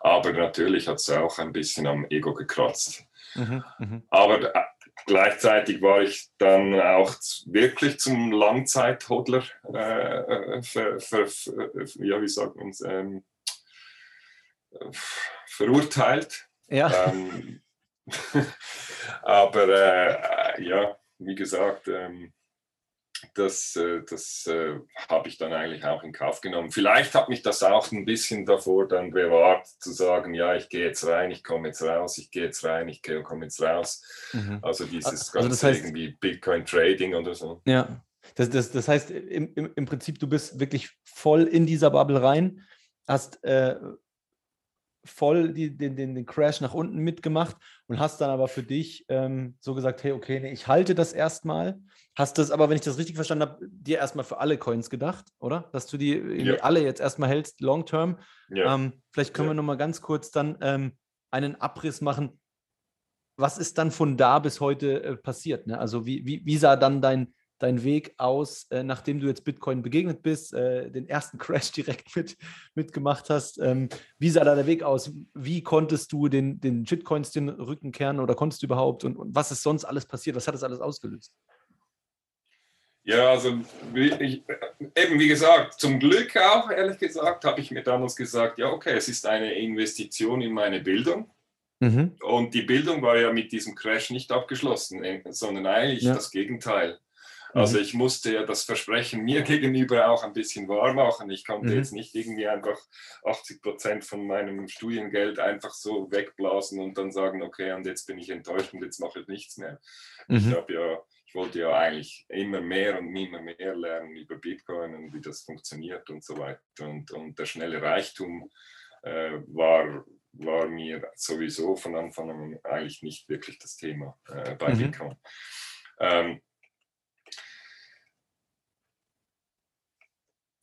Speaker 1: Aber natürlich hat es auch ein bisschen am Ego gekratzt. Mhm, mh. Aber äh, gleichzeitig war ich dann auch wirklich zum Langzeithodler, äh, äh für, für, für, ja, wie sagt man es, ähm, verurteilt. Ja. Ähm, aber äh, ja, wie gesagt, ähm, das, äh, das äh, habe ich dann eigentlich auch in Kauf genommen. Vielleicht hat mich das auch ein bisschen davor dann bewahrt, zu sagen, ja, ich gehe jetzt rein, ich komme jetzt raus, ich gehe jetzt rein, ich komme jetzt raus. Mhm. Also dieses also ganze das heißt, irgendwie Bitcoin Trading oder so.
Speaker 2: Ja, das, das, das heißt im, im, im Prinzip, du bist wirklich voll in dieser Bubble rein, hast äh, voll die, den, den, den Crash nach unten mitgemacht und hast dann aber für dich ähm, so gesagt, hey, okay, nee, ich halte das erstmal. Hast das aber, wenn ich das richtig verstanden habe, dir erstmal für alle Coins gedacht, oder? Dass du die ja. alle jetzt erstmal hältst, long term. Ja. Ähm, vielleicht können ja. wir nochmal ganz kurz dann ähm, einen Abriss machen. Was ist dann von da bis heute äh, passiert? Ne? Also wie, wie, wie sah dann dein, dein Weg aus, äh, nachdem du jetzt Bitcoin begegnet bist, äh, den ersten Crash direkt mit, mitgemacht hast? Ähm, wie sah da der Weg aus? Wie konntest du den, den Shitcoins den Rücken kehren oder konntest du überhaupt? Und, und was ist sonst alles passiert? Was hat das alles ausgelöst?
Speaker 1: Ja, also ich, eben wie gesagt, zum Glück auch, ehrlich gesagt, habe ich mir damals gesagt, ja, okay, es ist eine Investition in meine Bildung. Mhm. Und die Bildung war ja mit diesem Crash nicht abgeschlossen, äh, sondern eigentlich ja. das Gegenteil. Also mhm. ich musste ja das Versprechen mir gegenüber auch ein bisschen wahr machen. Ich konnte mhm. jetzt nicht irgendwie einfach 80 Prozent von meinem Studiengeld einfach so wegblasen und dann sagen, okay, und jetzt bin ich enttäuscht und jetzt mache ich nichts mehr. Mhm. Ich habe ja, ich wollte ja eigentlich immer mehr und immer mehr lernen über Bitcoin und wie das funktioniert und so weiter. Und, und der schnelle Reichtum äh, war, war mir sowieso von Anfang an eigentlich nicht wirklich das Thema äh, bei mhm. Bitcoin. Ähm,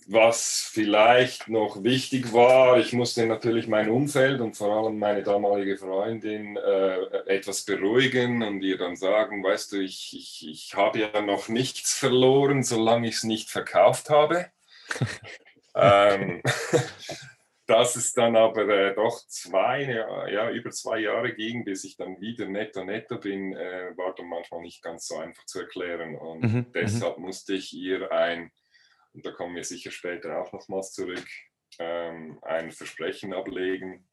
Speaker 1: was vielleicht noch wichtig war, ich musste natürlich mein Umfeld und vor allem meine damalige Freundin äh, etwas beruhigen und ihr dann sagen, weißt du, ich, ich, ich habe ja noch nichts verloren, solange ich es nicht verkauft habe. ähm, dass es dann aber äh, doch zwei, ja, über zwei Jahre ging, bis ich dann wieder netto netto bin, äh, war dann manchmal nicht ganz so einfach zu erklären. Und mhm, mhm. deshalb musste ich ihr ein und da kommen wir sicher später auch nochmals zurück, ähm, ein Versprechen ablegen.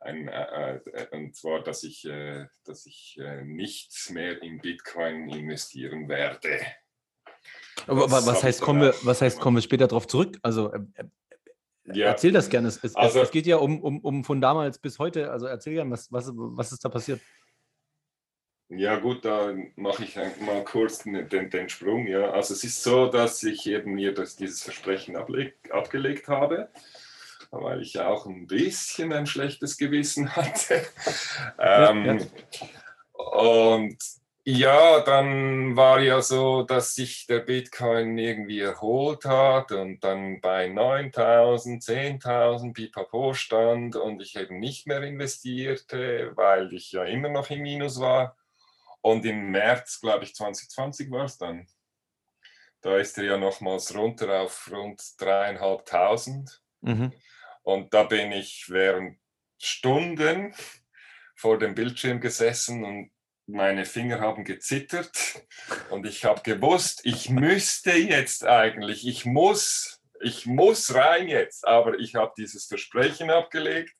Speaker 1: Ein, äh, äh, und zwar, dass ich, äh, dass ich äh, nicht mehr in Bitcoin investieren werde.
Speaker 2: Aber was, was heißt, kommen wir, was heißt, kommen wir später darauf zurück? Also äh, ja. erzähl das gerne. Es, es, also, es, geht ja um, um, um von damals bis heute. Also erzähl gerne, was, was, was ist da passiert?
Speaker 1: Ja gut, da mache ich mal kurz den, den, Sprung. Ja. Also es ist so, dass ich eben mir das, dieses Versprechen ableg, abgelegt habe, weil ich auch ein bisschen ein schlechtes Gewissen hatte. ähm, ja, ja. Und Ja, dann war ja so, dass sich der Bitcoin irgendwie erholt hat und dann bei 9000, 10.000 Pipapo stand und ich eben nicht mehr investierte, weil ich ja immer noch im Minus war. Und im März, glaube ich, 2020 war es dann. Da ist er ja nochmals runter auf rund dreieinhalbtausend. Mhm. Und da bin ich während Stunden vor dem Bildschirm gesessen und meine Finger haben gezittert und ich habe gewusst, ich müsste jetzt eigentlich, ich muss, ich muss rein jetzt, aber ich habe dieses Versprechen abgelegt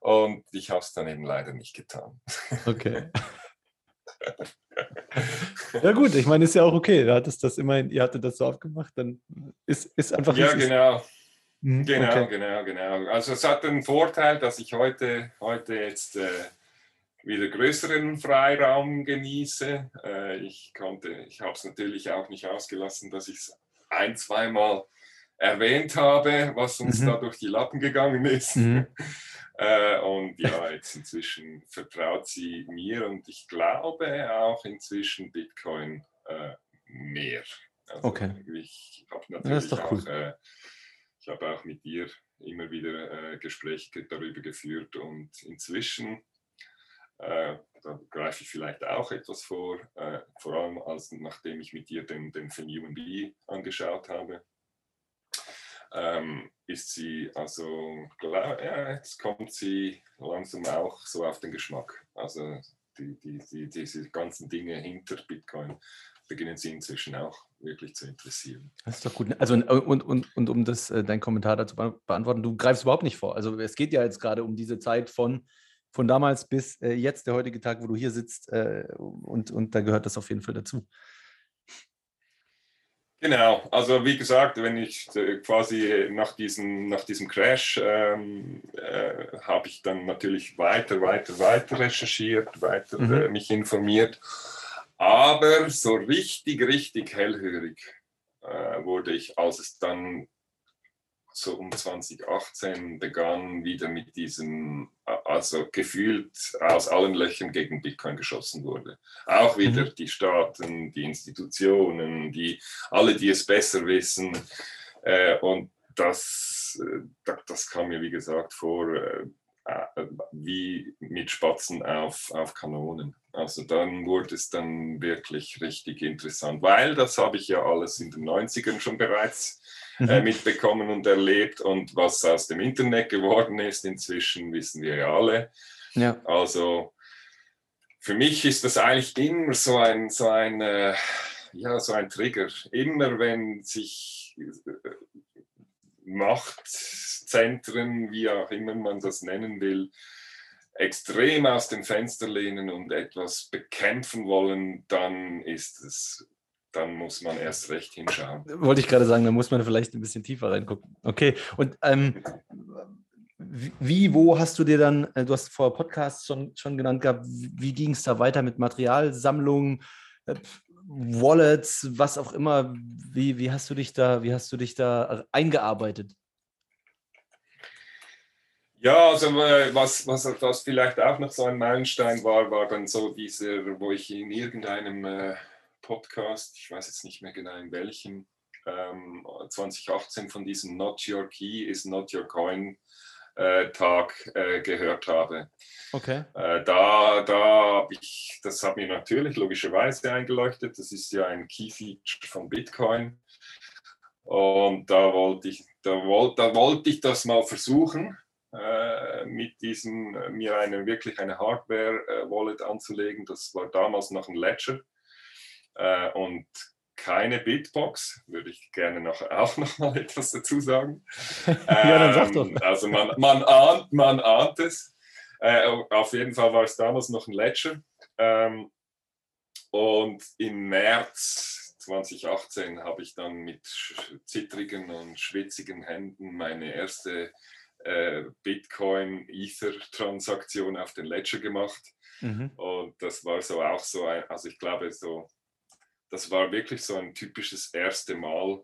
Speaker 1: und ich habe es dann eben leider nicht getan.
Speaker 2: Okay. ja gut, ich meine, ist ja auch okay. Du hattest das immerhin, ihr hattet das so abgemacht, dann ist, ist einfach.
Speaker 1: Ja, genau. Mhm, genau, okay. genau, genau. Also es hat den Vorteil, dass ich heute, heute jetzt äh, wieder größeren Freiraum genieße. Äh, ich konnte, ich habe es natürlich auch nicht ausgelassen, dass ich es ein, zweimal erwähnt habe, was uns mhm. da durch die Lappen gegangen ist. Mhm. Äh, und ja, jetzt inzwischen vertraut sie mir und ich glaube auch inzwischen Bitcoin äh, mehr.
Speaker 2: Also okay.
Speaker 1: Ich habe natürlich auch, cool. Äh, ich habe auch mit dir immer wieder äh, Gespräche darüber geführt und inzwischen äh, da greife ich vielleicht auch etwas vor, äh, vor allem als nachdem ich mit dir den, den Film Human Bee angeschaut habe. Ähm, ist sie also, ja, jetzt kommt sie langsam auch so auf den Geschmack. Also die, die, die, diese ganzen Dinge hinter Bitcoin beginnen sie inzwischen auch wirklich zu interessieren.
Speaker 2: Das ist doch gut. Also und, und, und um das, äh, dein Kommentar dazu beantworten, du greifst überhaupt nicht vor. Also es geht ja jetzt gerade um diese Zeit von von damals bis äh, jetzt, der heutige Tag, wo du hier sitzt. Äh, und, und da gehört das auf jeden Fall dazu.
Speaker 1: Genau, also wie gesagt, wenn ich äh, quasi nach diesem, nach diesem Crash ähm, äh, habe ich dann natürlich weiter, weiter, weiter recherchiert, weiter mhm. äh, mich informiert. Aber so richtig, richtig hellhörig äh, wurde ich, als es dann so um 2018 begann wieder mit diesem, also gefühlt aus allen Löchern gegen Bitcoin geschossen wurde. Auch wieder mhm. die Staaten, die Institutionen, die, alle, die es besser wissen. Äh, und das, äh, das kam mir, wie gesagt, vor äh, wie mit Spatzen auf, auf Kanonen. Also dann wurde es dann wirklich richtig interessant, weil das habe ich ja alles in den 90ern schon bereits äh, mhm. mitbekommen und erlebt. Und was aus dem Internet geworden ist inzwischen, wissen wir ja alle. Ja. Also für mich ist das eigentlich immer so ein, so ein, äh, ja, so ein Trigger. Immer wenn sich äh, Machtzentren, wie auch immer man das nennen will, extrem aus dem Fenster lehnen und etwas bekämpfen wollen, dann ist es dann muss man erst recht hinschauen.
Speaker 2: Wollte ich gerade sagen, da muss man vielleicht ein bisschen tiefer reingucken. Okay, und ähm, wie, wo hast du dir dann, äh, du hast vor Podcasts schon, schon genannt gehabt, wie ging es da weiter mit Materialsammlungen, äh, Wallets, was auch immer? Wie, wie hast du dich da, wie hast du dich da eingearbeitet?
Speaker 1: Ja, also äh, was, was das vielleicht auch noch so ein Meilenstein war, war dann so diese, wo ich in irgendeinem äh, Podcast, ich weiß jetzt nicht mehr genau in welchem, ähm, 2018 von diesem Not Your Key is Not Your Coin äh, Tag äh, gehört habe.
Speaker 2: Okay.
Speaker 1: Äh, da, da habe ich, das hat mir natürlich logischerweise eingeleuchtet. Das ist ja ein Key-Feature von Bitcoin. Und da wollte ich, da wollte, da wollte ich das mal versuchen, äh, mit diesem, mir eine wirklich eine Hardware-Wallet äh, anzulegen. Das war damals noch ein Ledger äh, und keine Bitbox, würde ich gerne noch, auch noch mal etwas dazu sagen. ja, dann sag doch. Ähm, also man, man, ahnt, man ahnt es. Äh, auf jeden Fall war es damals noch ein Ledger. Ähm, und im März 2018 habe ich dann mit zittrigen und schwitzigen Händen meine erste äh, Bitcoin-Ether-Transaktion auf den Ledger gemacht. Mhm. Und das war so auch so ein, also ich glaube so das war wirklich so ein typisches erste Mal,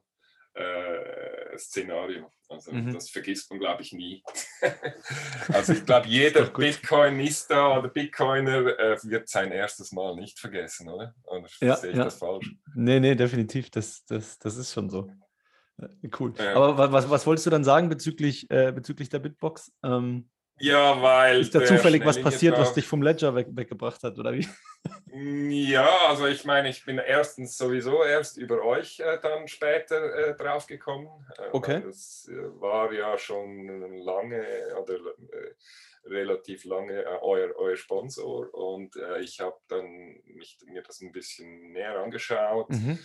Speaker 1: äh, Szenario. Also mhm. das vergisst man, glaube ich, nie. also ich glaube, jeder Bitcoinista oder Bitcoiner äh, wird sein erstes Mal nicht vergessen, oder? Oder
Speaker 2: ja, sehe ich ja. das falsch? Nee, nee, definitiv. Das, das, das ist schon so. Cool. Ja. Aber was, was wolltest du dann sagen bezüglich, äh, bezüglich der Bitbox? Ähm,
Speaker 1: ja, weil.
Speaker 2: Ist da zufällig was passiert, was dich vom Ledger weg, weggebracht hat, oder wie?
Speaker 1: Ja, also ich meine, ich bin erstens sowieso erst über euch äh, dann später äh, draufgekommen.
Speaker 2: Äh, okay.
Speaker 1: Das äh, war ja schon lange oder äh, relativ lange äh, euer, euer Sponsor und ich habe dann mich, mir das ein bisschen näher angeschaut. Mhm.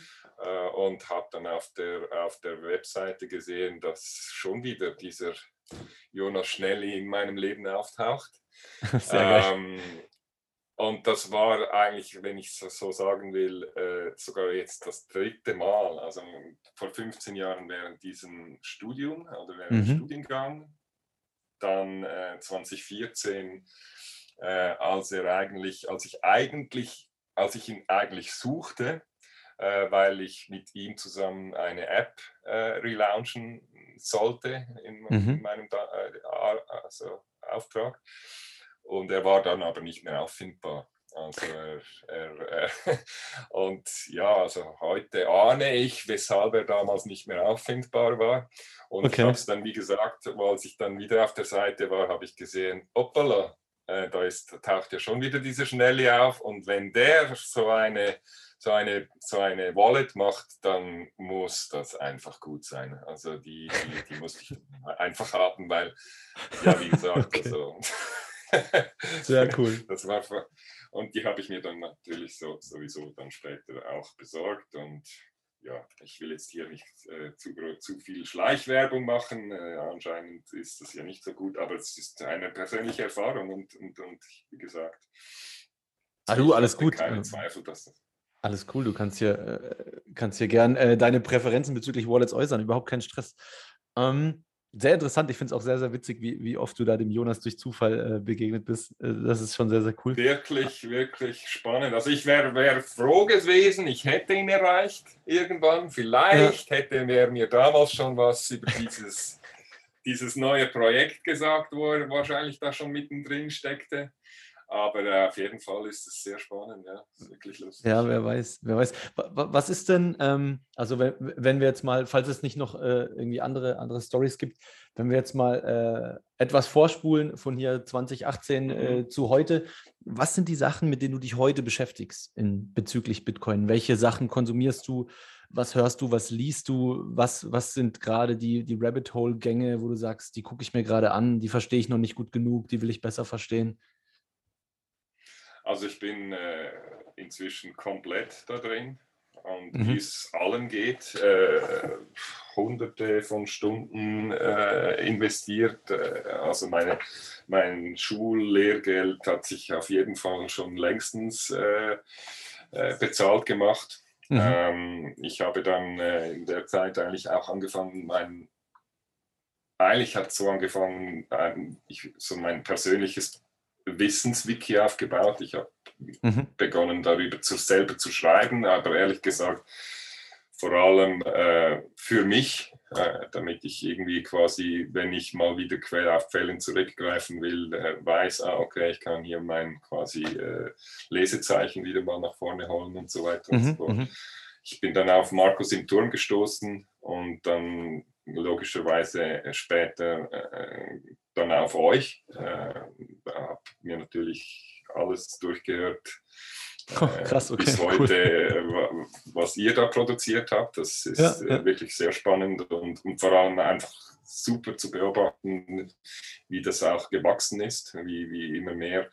Speaker 1: Und habe dann auf der, auf der Webseite gesehen, dass schon wieder dieser Jonas Schnelli in meinem Leben auftaucht. Sehr ähm, und das war eigentlich, wenn ich so, so sagen will, äh, sogar jetzt das dritte Mal. Also vor 15 Jahren während diesem Studium oder während mhm. dem Studiengang. Dann äh, 2014, äh, als er eigentlich, als ich eigentlich, als ich ihn eigentlich suchte, äh, weil ich mit ihm zusammen eine App äh, relaunchen sollte in, mhm. in meinem äh, also Auftrag. Und er war dann aber nicht mehr auffindbar. Also er, er, äh, und ja, also heute ahne ich, weshalb er damals nicht mehr auffindbar war. Und okay. ich habe es dann, wie gesagt, als ich dann wieder auf der Seite war, habe ich gesehen, hoppala, äh, da ist, taucht ja schon wieder dieser Schnelli auf. Und wenn der so eine so eine, so eine Wallet macht, dann muss das einfach gut sein. Also die, die, die muss ich einfach haben, weil, ja, wie gesagt, okay. also,
Speaker 2: sehr cool.
Speaker 1: Das war, und die habe ich mir dann natürlich so, sowieso dann später auch besorgt und ja, ich will jetzt hier nicht äh, zu, zu viel Schleichwerbung machen. Äh, anscheinend ist das ja nicht so gut, aber es ist eine persönliche Erfahrung und, und, und wie gesagt.
Speaker 2: Ah, du, alles gut.
Speaker 1: Keinen Zweifel, dass das
Speaker 2: alles cool, du kannst hier, äh, kannst hier gern äh, deine Präferenzen bezüglich Wallets äußern, überhaupt kein Stress. Ähm, sehr interessant, ich finde es auch sehr, sehr witzig, wie, wie oft du da dem Jonas durch Zufall äh, begegnet bist. Äh, das ist schon sehr, sehr cool.
Speaker 1: Wirklich, wirklich spannend. Also ich wäre wär froh gewesen, ich hätte ihn erreicht irgendwann. Vielleicht ja. hätte er mir damals schon was über dieses, dieses neue Projekt gesagt, wo er wahrscheinlich da schon mittendrin steckte. Aber äh, auf jeden Fall ist es sehr spannend, ja. Ist wirklich lustig.
Speaker 2: Ja, wer weiß, wer weiß. Was ist denn, ähm, also wenn, wenn, wir jetzt mal, falls es nicht noch äh, irgendwie andere, andere Stories gibt, wenn wir jetzt mal äh, etwas vorspulen von hier 2018 äh, mhm. zu heute, was sind die Sachen, mit denen du dich heute beschäftigst in, bezüglich Bitcoin? Welche Sachen konsumierst du? Was hörst du, was liest du? Was, was sind gerade die, die Rabbit Hole-Gänge, wo du sagst, die gucke ich mir gerade an, die verstehe ich noch nicht gut genug, die will ich besser verstehen?
Speaker 1: Also ich bin äh, inzwischen komplett da drin und mhm. wie es allen geht, äh, hunderte von Stunden äh, investiert. Äh, also meine, mein Schullehrgeld hat sich auf jeden Fall schon längstens äh, äh, bezahlt gemacht. Mhm. Ähm, ich habe dann in der Zeit eigentlich auch angefangen, mein eigentlich hat es so angefangen, ich, so mein persönliches Wissenswiki aufgebaut. Ich habe mhm. begonnen, darüber zu, selber zu schreiben, aber ehrlich gesagt, vor allem äh, für mich, äh, damit ich irgendwie quasi, wenn ich mal wieder auf Quellen zurückgreifen will, äh, weiß, ah, okay, ich kann hier mein quasi äh, Lesezeichen wieder mal nach vorne holen und so weiter mhm. und so fort. Mhm. Ich bin dann auf Markus im Turm gestoßen und dann logischerweise später äh, dann auf euch. Äh, habe mir natürlich alles durchgehört.
Speaker 2: Oh, krass, okay,
Speaker 1: bis heute, cool. was ihr da produziert habt. Das ist ja, ja. wirklich sehr spannend und, und, vor allem einfach super zu beobachten, wie das auch gewachsen ist, wie, wie immer mehr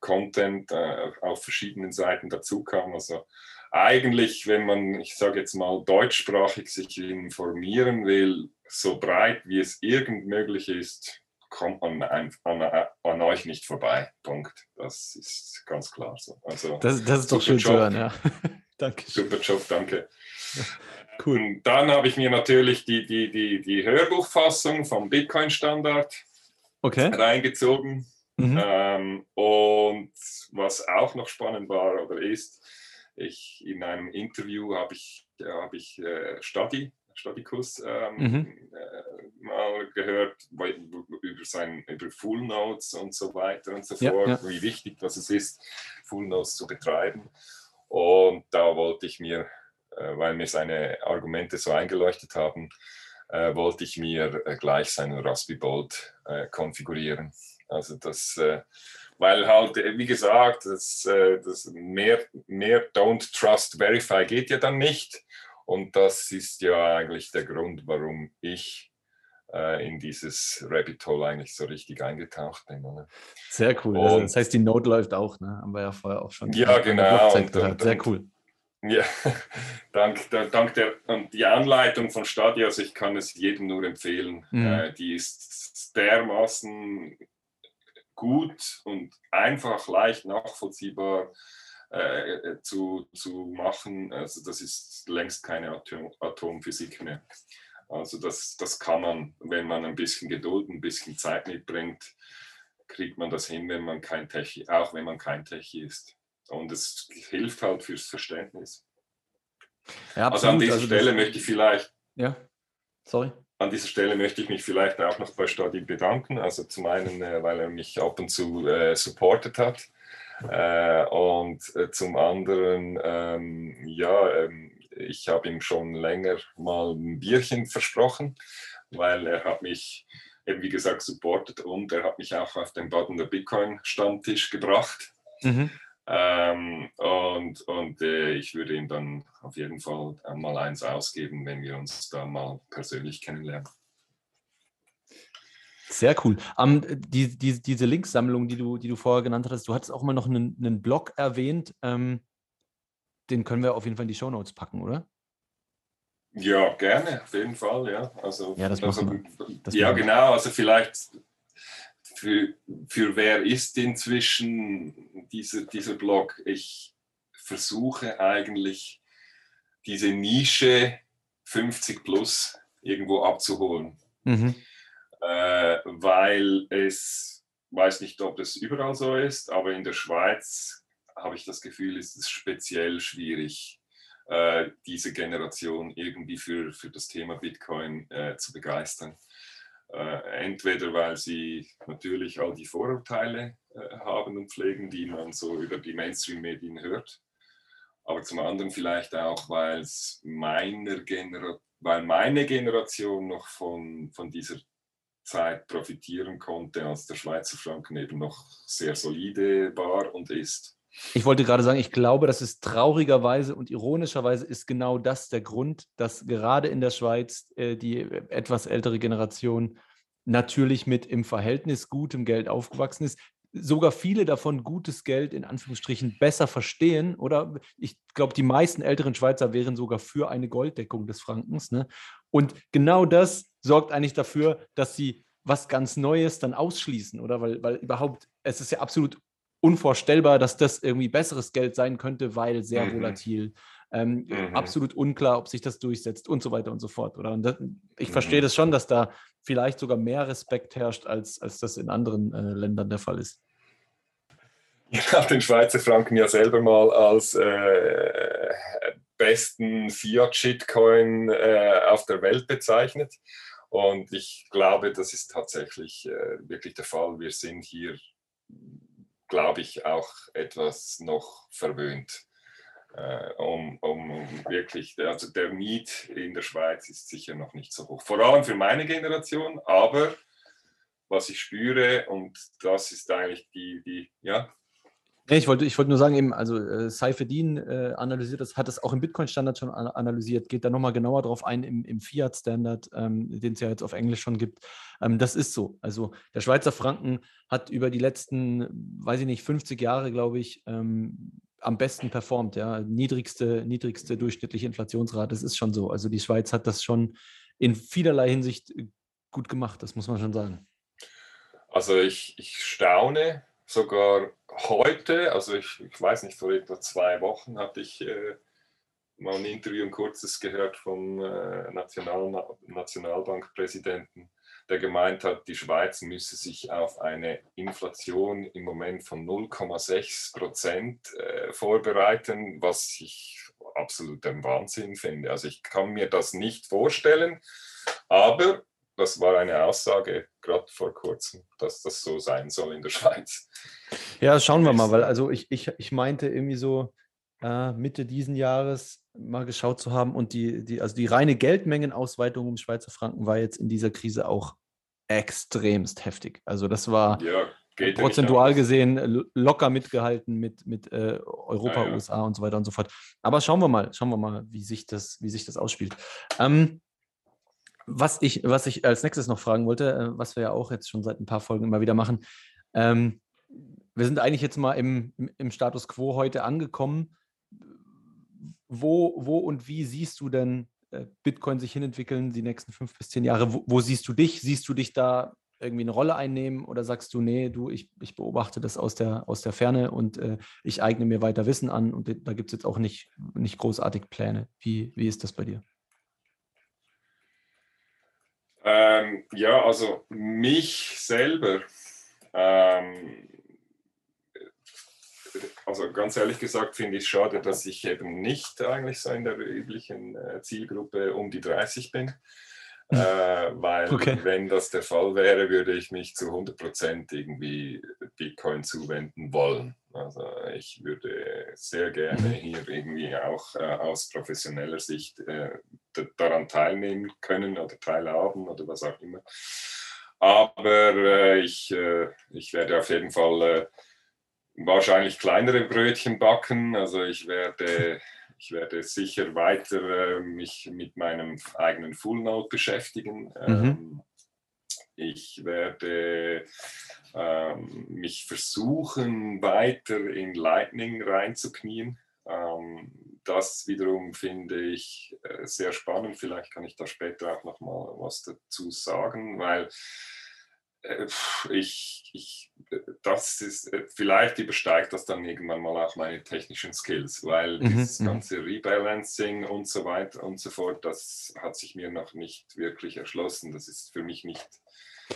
Speaker 1: Content äh, auf verschiedenen Seiten dazu kam. Also eigentlich, wenn man, ich sage jetzt mal, deutschsprachig sich informieren will, so breit wie es irgend möglich ist, kommt man an, an, an, euch nicht vorbei. Punkt. Das ist ganz klar so.
Speaker 2: Also, das, das ist doch schön Job. zu hören, ja.
Speaker 1: danke. Super Job, danke. Cool. Und dann habe ich mir natürlich die, die, die, die Hörbuchfassung vom Bitcoin-Standard
Speaker 2: okay.
Speaker 1: reingezogen. Mhm. Ähm, und was auch noch spannend war oder ist, ich in einem Interview habe ich, hab ich äh, Study Statikus ähm, mhm. äh, mal gehört über, sein, über Full Notes und so weiter und so ja, fort, ja. wie wichtig das ist, Full Notes zu betreiben. Und da wollte ich mir, äh, weil mir seine Argumente so eingeleuchtet haben, äh, wollte ich mir äh, gleich seinen Raspberry Bolt äh, konfigurieren. Also das, äh, weil halt, wie gesagt, das, das mehr, mehr Don't Trust Verify geht ja dann nicht. Und das ist ja eigentlich der Grund, warum ich äh, in dieses Rabbit Hole eigentlich so richtig eingetaucht bin. Oder?
Speaker 2: Sehr cool. Also, das heißt, die Node läuft auch, ne? Haben wir ja vorher auch schon.
Speaker 1: Ja, genau.
Speaker 2: Und, und, Sehr cool.
Speaker 1: Ja, dank, dank der und die Anleitung von Stadia, also ich kann es jedem nur empfehlen. Mhm. Äh, die ist dermaßen gut und einfach, leicht nachvollziehbar äh, zu, zu machen. Also das ist längst keine Atom, Atomphysik mehr. Also das, das kann man, wenn man ein bisschen Geduld, ein bisschen Zeit mitbringt, kriegt man das hin, wenn man kein Techie, auch wenn man kein Techie ist. Und es hilft halt fürs Verständnis. Ja, also an dieser also Stelle möchte ich vielleicht.
Speaker 2: Ja, sorry.
Speaker 1: An dieser Stelle möchte ich mich vielleicht auch noch bei Stadi bedanken. Also zum einen, äh, weil er mich ab und zu äh, supportet hat. Äh, und äh, zum anderen, ähm, ja, ähm, ich habe ihm schon länger mal ein Bierchen versprochen, weil er hat mich eben wie gesagt supportet und er hat mich auch auf den Badener Bitcoin Stammtisch gebracht. Mhm. Ähm, und und äh, ich würde ihm dann auf jeden Fall mal eins ausgeben, wenn wir uns da mal persönlich kennenlernen.
Speaker 2: Sehr cool. Um, die, die, diese Linksammlung, die du, die du vorher genannt hattest, du hattest auch mal noch einen, einen Blog erwähnt. Ähm, den können wir auf jeden Fall in die Shownotes packen, oder?
Speaker 1: Ja, gerne, auf jeden Fall, ja. Also,
Speaker 2: ja, das
Speaker 1: also,
Speaker 2: das
Speaker 1: ja genau, also vielleicht für, für wer ist inzwischen dieser, dieser Blog? Ich versuche eigentlich diese Nische 50 plus irgendwo abzuholen. Mhm äh, weil es, weiß nicht, ob das überall so ist, aber in der Schweiz habe ich das Gefühl, ist es speziell schwierig, äh, diese Generation irgendwie für, für das Thema Bitcoin äh, zu begeistern. Äh, entweder weil sie natürlich all die Vorurteile äh, haben und pflegen, die man so über die Mainstream-Medien hört, aber zum anderen vielleicht auch, weil es meiner Genera weil meine Generation noch von, von dieser Zeit profitieren konnte, als der Schweizer Franken eben noch sehr solide war und ist.
Speaker 2: Ich wollte gerade sagen, ich glaube, dass es traurigerweise und ironischerweise ist genau das der Grund, dass gerade in der Schweiz äh, die etwas ältere Generation natürlich mit im Verhältnis gutem Geld aufgewachsen ist, sogar viele davon gutes Geld in Anführungsstrichen besser verstehen. Oder ich glaube, die meisten älteren Schweizer wären sogar für eine Golddeckung des Frankens. Ne? Und genau das sorgt eigentlich dafür, dass sie was ganz Neues dann ausschließen, oder? Weil, weil überhaupt, es ist ja absolut unvorstellbar, dass das irgendwie besseres Geld sein könnte, weil sehr mhm. volatil, ähm, mhm. absolut unklar, ob sich das durchsetzt und so weiter und so fort, oder? Und das, ich mhm. verstehe das schon, dass da vielleicht sogar mehr Respekt herrscht, als, als das in anderen äh, Ländern der Fall ist.
Speaker 1: Ich habe den Schweizer Franken ja selber mal als äh, besten Fiat-Shitcoin äh, auf der Welt bezeichnet. Und ich glaube, das ist tatsächlich äh, wirklich der Fall. Wir sind hier, glaube ich, auch etwas noch verwöhnt. Äh, um, um, wirklich, also der Need in der Schweiz ist sicher noch nicht so hoch. Vor allem für meine Generation, aber was ich spüre, und das ist eigentlich die, die ja,
Speaker 2: ich wollte, ich wollte nur sagen, eben, also äh, Saifedin äh, analysiert das, hat das auch im Bitcoin-Standard schon analysiert, geht da nochmal genauer drauf ein im, im Fiat-Standard, ähm, den es ja jetzt auf Englisch schon gibt. Ähm, das ist so. Also der Schweizer Franken hat über die letzten, weiß ich nicht, 50 Jahre, glaube ich, ähm, am besten performt. Ja, niedrigste, niedrigste durchschnittliche Inflationsrate. Das ist schon so. Also die Schweiz hat das schon in vielerlei Hinsicht gut gemacht, das muss man schon sagen.
Speaker 1: Also ich, ich staune sogar heute, also ich, ich weiß nicht, vor etwa zwei Wochen hatte ich äh, mal ein Interview, ein kurzes gehört vom äh, National, Nationalbankpräsidenten, der gemeint hat, die Schweiz müsse sich auf eine Inflation im Moment von 0,6 Prozent äh, vorbereiten, was ich absoluter Wahnsinn finde. Also ich kann mir das nicht vorstellen, aber das war eine Aussage gerade vor kurzem, dass das so sein soll in der Schweiz.
Speaker 2: Ja, schauen wir mal, weil also ich, ich, ich meinte irgendwie so äh, Mitte diesen Jahres mal geschaut zu haben und die, die, also die reine Geldmengenausweitung um Schweizer Franken war jetzt in dieser Krise auch extremst heftig. Also das war ja, prozentual gesehen locker mitgehalten mit, mit äh, Europa, ah, ja. USA und so weiter und so fort. Aber schauen wir mal, schauen wir mal, wie sich das, wie sich das ausspielt. Ähm, was ich, was ich als nächstes noch fragen wollte, äh, was wir ja auch jetzt schon seit ein paar Folgen immer wieder machen, ähm, wir sind eigentlich jetzt mal im, im, im, Status quo heute angekommen. Wo, wo und wie siehst du denn äh, Bitcoin sich hinentwickeln die nächsten fünf bis zehn Jahre? Wo, wo, siehst du dich? Siehst du dich da irgendwie eine Rolle einnehmen oder sagst du, nee, du, ich, ich beobachte das aus der, aus der Ferne und äh, ich eigne mir weiter Wissen an und da gibt es jetzt auch nicht, nicht großartig Pläne. Wie, wie ist das bei dir?
Speaker 1: Ähm, ja, also mich selber, ähm, also ganz ehrlich gesagt finde ich es schade, dass ich eben nicht eigentlich so in der üblichen äh, Zielgruppe um die 30 bin. Hm. Äh, weil okay. wenn das der Fall wäre, würde ich mich zu 100% irgendwie Bitcoin zuwenden wollen. Also ich würde sehr gerne mhm. hier irgendwie auch äh, aus professioneller Sicht äh, daran teilnehmen können oder teilhaben oder was auch immer. Aber äh, ich, äh, ich werde auf jeden Fall wahrscheinlich kleinere Brötchen backen. Also ich werde ich werde sicher weiter äh, mich mit meinem eigenen Full Note beschäftigen. Mhm. Ähm, ich werde ähm, mich versuchen, weiter in Lightning reinzuknien. Ähm, das wiederum finde ich äh, sehr spannend. Vielleicht kann ich da später auch noch mal was dazu sagen, weil äh, ich, ich, das ist, äh, vielleicht übersteigt das dann irgendwann mal auch meine technischen Skills, weil mhm, dieses mhm. ganze Rebalancing und so weiter und so fort, das hat sich mir noch nicht wirklich erschlossen. Das ist für mich nicht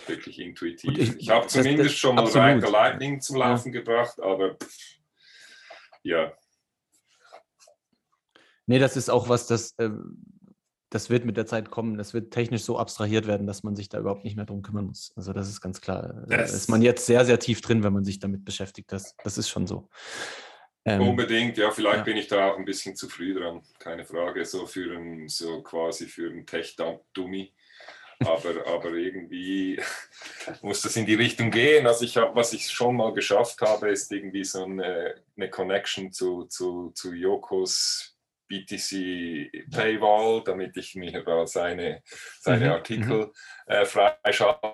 Speaker 1: wirklich intuitiv. Ich, ich habe zumindest das, schon mal Reiter Lightning zum Laufen ja. gebracht, aber pff, ja.
Speaker 2: Nee, das ist auch was, das äh, das wird mit der Zeit kommen. Das wird technisch so abstrahiert werden, dass man sich da überhaupt nicht mehr drum kümmern muss. Also das ist ganz klar. Da ist man jetzt sehr, sehr tief drin, wenn man sich damit beschäftigt. Das, das ist schon so.
Speaker 1: Ähm, Unbedingt, ja, vielleicht ja. bin ich da auch ein bisschen zu früh dran, keine Frage, so für ein, so quasi für einen Tech-Dummy. Aber, aber irgendwie muss das in die Richtung gehen. Also ich habe, was ich schon mal geschafft habe, ist irgendwie so eine, eine Connection zu, zu, zu Yokos BTC Paywall, damit ich mir da seine, seine mhm. Artikel mhm. äh, freischalten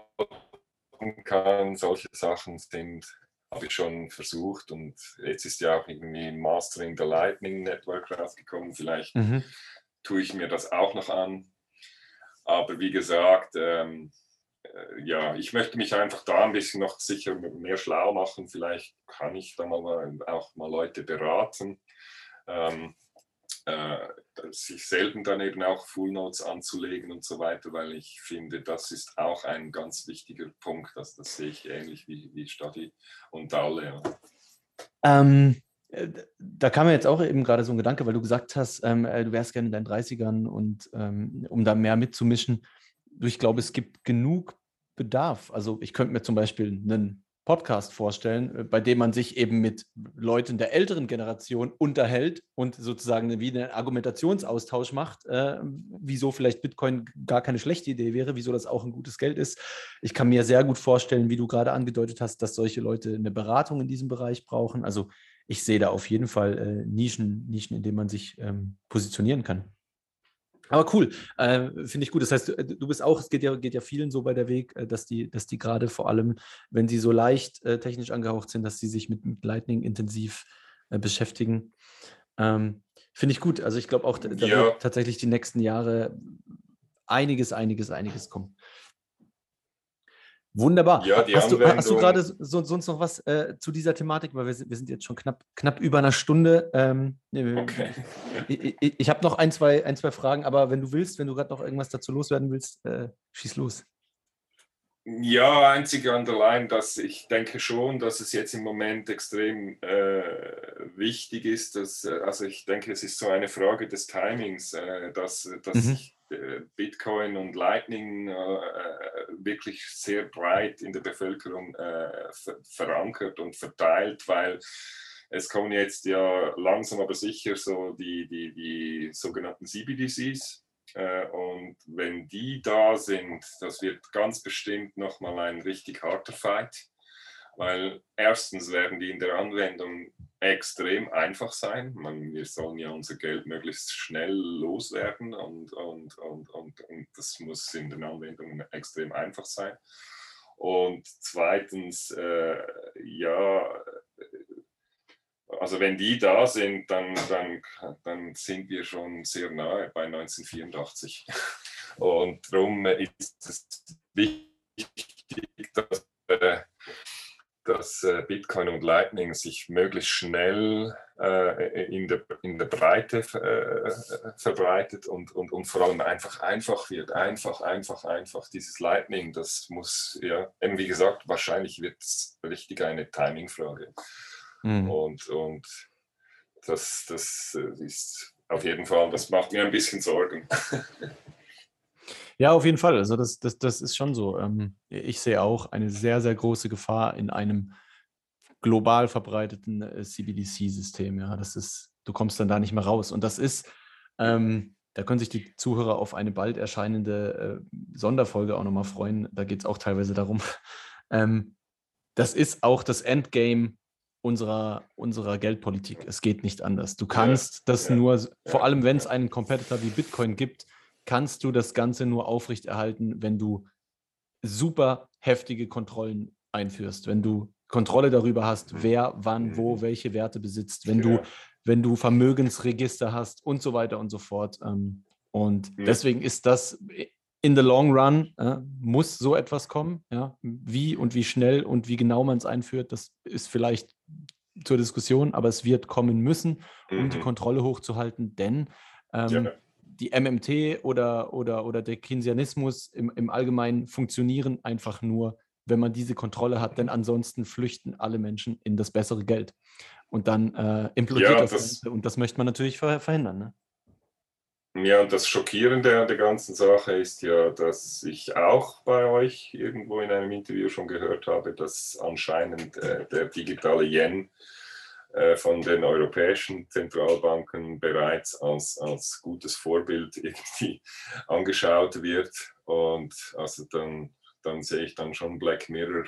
Speaker 1: kann. Solche Sachen sind habe ich schon versucht und jetzt ist ja auch irgendwie Mastering the Lightning Network rausgekommen. Vielleicht mhm. tue ich mir das auch noch an. Aber wie gesagt, ähm, äh, ja, ich möchte mich einfach da ein bisschen noch sicher mehr schlau machen. Vielleicht kann ich da mal auch mal Leute beraten. Ähm, äh, sich selten dann eben auch Full Notes anzulegen und so weiter, weil ich finde, das ist auch ein ganz wichtiger Punkt. Das, das sehe ich ähnlich wie, wie Stadi und alle. Ja.
Speaker 2: Ähm, äh, da kam mir jetzt auch eben gerade so ein Gedanke, weil du gesagt hast, ähm, äh, du wärst gerne in deinen 30ern und ähm, um da mehr mitzumischen. Ich glaube, es gibt genug Bedarf. Also ich könnte mir zum Beispiel einen Podcast vorstellen, äh, bei dem man sich eben mit Leuten der älteren Generation unterhält und sozusagen wie einen Argumentationsaustausch macht, äh, wieso vielleicht Bitcoin gar keine schlechte Idee wäre, wieso das auch ein gutes Geld ist. Ich kann mir sehr gut vorstellen, wie du gerade angedeutet hast, dass solche Leute eine Beratung in diesem Bereich brauchen. Also ich sehe da auf jeden Fall äh, Nischen, Nischen, in denen man sich ähm, positionieren kann. Aber cool, äh, finde ich gut. Das heißt, du, du, bist auch, es geht ja, geht ja vielen so bei der Weg, äh, dass die, dass die gerade vor allem, wenn sie so leicht äh, technisch angehaucht sind, dass sie sich mit, mit Lightning intensiv äh, beschäftigen. Ähm, finde ich gut. Also ich glaube auch, da, da ja. wird tatsächlich die nächsten Jahre einiges, einiges, einiges kommen. Wunderbar. Ja, hast, du, hast, du, gerade so, sonst noch was äh, zu dieser Thematik? Weil wir sind, wir sind, jetzt schon knapp, knapp über einer Stunde. Ähm, okay. Ich, ich, ich habe noch ein zwei, ein, zwei Fragen, aber wenn du willst, wenn du gerade noch irgendwas dazu loswerden willst, äh, schieß los.
Speaker 1: Ja, einzig allein, dass ich denke schon, dass es jetzt im Moment extrem äh, wichtig ist. Dass, äh, also ich denke, es ist so eine Frage des Timings, äh, dass, dass mhm. äh, Bitcoin und Lightning äh, wirklich sehr breit in der Bevölkerung äh, ver verankert und verteilt, weil es kommen jetzt ja langsam aber sicher so die, die, die sogenannten CBDCs äh, und wenn die da sind, das wird ganz bestimmt nochmal ein richtig harter Fight, weil erstens werden die in der Anwendung extrem einfach sein. Man, wir sollen ja unser Geld möglichst schnell loswerden und, und, und, und, und das muss in den Anwendungen extrem einfach sein. Und zweitens, äh, ja, also wenn die da sind, dann, dann, dann sind wir schon sehr nahe bei 1984. Und darum ist es wichtig, dass, äh, dass äh, Bitcoin und Lightning sich möglichst schnell äh, in, der, in der Breite verbreitet und, und, und vor allem einfach einfach wird. Einfach, einfach, einfach. Dieses Lightning, das muss, ja, eben wie gesagt, wahrscheinlich wird es richtig eine Timing-Frage. Mhm. Und, und das, das äh, ist auf jeden Fall, das macht mir ein bisschen Sorgen.
Speaker 2: Ja, auf jeden Fall. Also das, das, das ist schon so. Ähm, ich sehe auch eine sehr, sehr große Gefahr in einem global verbreiteten äh, CBDC-System. Ja, das ist, du kommst dann da nicht mehr raus. Und das ist, ähm, da können sich die Zuhörer auf eine bald erscheinende äh, Sonderfolge auch nochmal freuen. Da geht es auch teilweise darum. Ähm, das ist auch das Endgame unserer, unserer Geldpolitik. Es geht nicht anders. Du kannst das nur, vor allem wenn es einen Competitor wie Bitcoin gibt, kannst du das Ganze nur aufrechterhalten, wenn du super heftige Kontrollen einführst, wenn du Kontrolle darüber hast, mhm. wer wann wo mhm. welche Werte besitzt, wenn du, wenn du Vermögensregister hast und so weiter und so fort. Ähm, und deswegen ist das in the long run äh, muss so etwas kommen. Ja? Wie und wie schnell und wie genau man es einführt, das ist vielleicht zur Diskussion, aber es wird kommen müssen, um mhm. die Kontrolle hochzuhalten, denn ähm, ja. Die MMT oder, oder, oder der Keynesianismus im, im Allgemeinen funktionieren einfach nur, wenn man diese Kontrolle hat, denn ansonsten flüchten alle Menschen in das bessere Geld. Und dann äh, implodiert ja, das, das und das möchte man natürlich verhindern. Ne?
Speaker 1: Ja, und das Schockierende an der ganzen Sache ist ja, dass ich auch bei euch irgendwo in einem Interview schon gehört habe, dass anscheinend äh, der digitale Yen von den europäischen Zentralbanken bereits als, als gutes Vorbild irgendwie angeschaut wird. Und also dann, dann sehe ich dann schon Black Mirror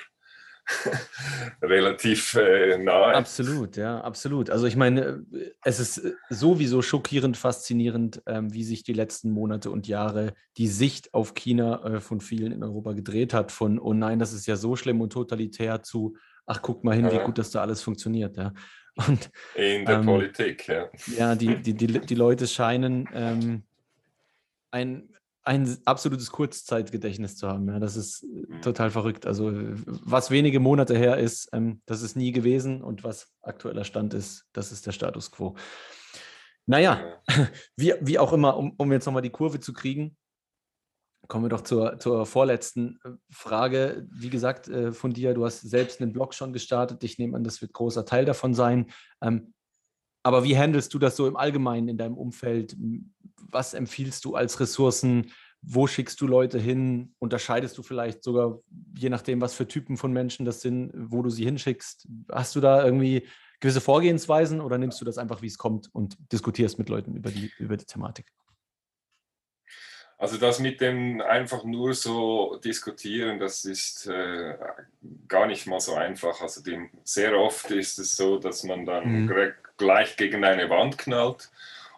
Speaker 1: relativ äh, nahe.
Speaker 2: Absolut, ja, absolut. Also ich meine, es ist sowieso schockierend faszinierend, ähm, wie sich die letzten Monate und Jahre die Sicht auf China äh, von vielen in Europa gedreht hat. Von, oh nein, das ist ja so schlimm und totalitär zu, ach, guck mal hin, ja. wie gut das da alles funktioniert. Ja.
Speaker 1: Und, in der ähm, Politik, ja.
Speaker 2: Ja, die, die, die, die Leute scheinen ähm, ein ein absolutes Kurzzeitgedächtnis zu haben. Ja, das ist mhm. total verrückt. Also was wenige Monate her ist, ähm, das ist nie gewesen und was aktueller Stand ist, das ist der Status quo. Naja, ja. wie, wie auch immer, um, um jetzt nochmal die Kurve zu kriegen, kommen wir doch zur, zur vorletzten äh, Frage. Wie gesagt, äh, von dir, du hast selbst einen Blog schon gestartet. Ich nehme an, das wird großer Teil davon sein. Ähm, aber wie handelst du das so im Allgemeinen in deinem Umfeld? Was empfiehlst du als Ressourcen? Wo schickst du Leute hin? Unterscheidest du vielleicht sogar, je nachdem, was für Typen von Menschen das sind, wo du sie hinschickst? Hast du da irgendwie gewisse Vorgehensweisen oder nimmst du das einfach, wie es kommt und diskutierst mit Leuten über die, über die Thematik?
Speaker 1: Also das mit dem einfach nur so diskutieren, das ist äh, gar nicht mal so einfach. Also dem, sehr oft ist es so, dass man dann mhm. gleich gegen eine Wand knallt.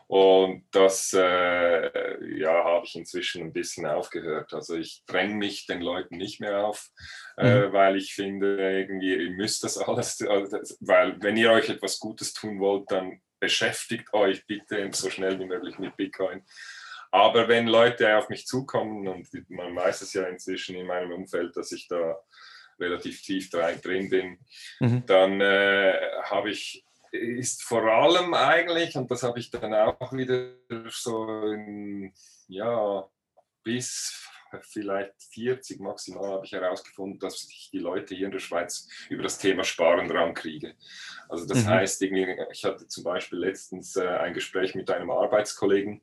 Speaker 1: Und das äh, ja, habe ich inzwischen ein bisschen aufgehört. Also ich dränge mich den Leuten nicht mehr auf, äh, mhm. weil ich finde, irgendwie, ihr müsst das alles, weil wenn ihr euch etwas Gutes tun wollt, dann beschäftigt euch bitte so schnell wie möglich mit Bitcoin. Aber wenn Leute auf mich zukommen, und man weiß es ja inzwischen in meinem Umfeld, dass ich da relativ tief drin bin, mhm. dann äh, habe ich, ist vor allem eigentlich, und das habe ich dann auch wieder so in, ja, bis vielleicht 40 maximal habe ich herausgefunden, dass ich die Leute hier in der Schweiz über das Thema Sparen rankriege. Also das mhm. heißt, ich hatte zum Beispiel letztens äh, ein Gespräch mit einem Arbeitskollegen,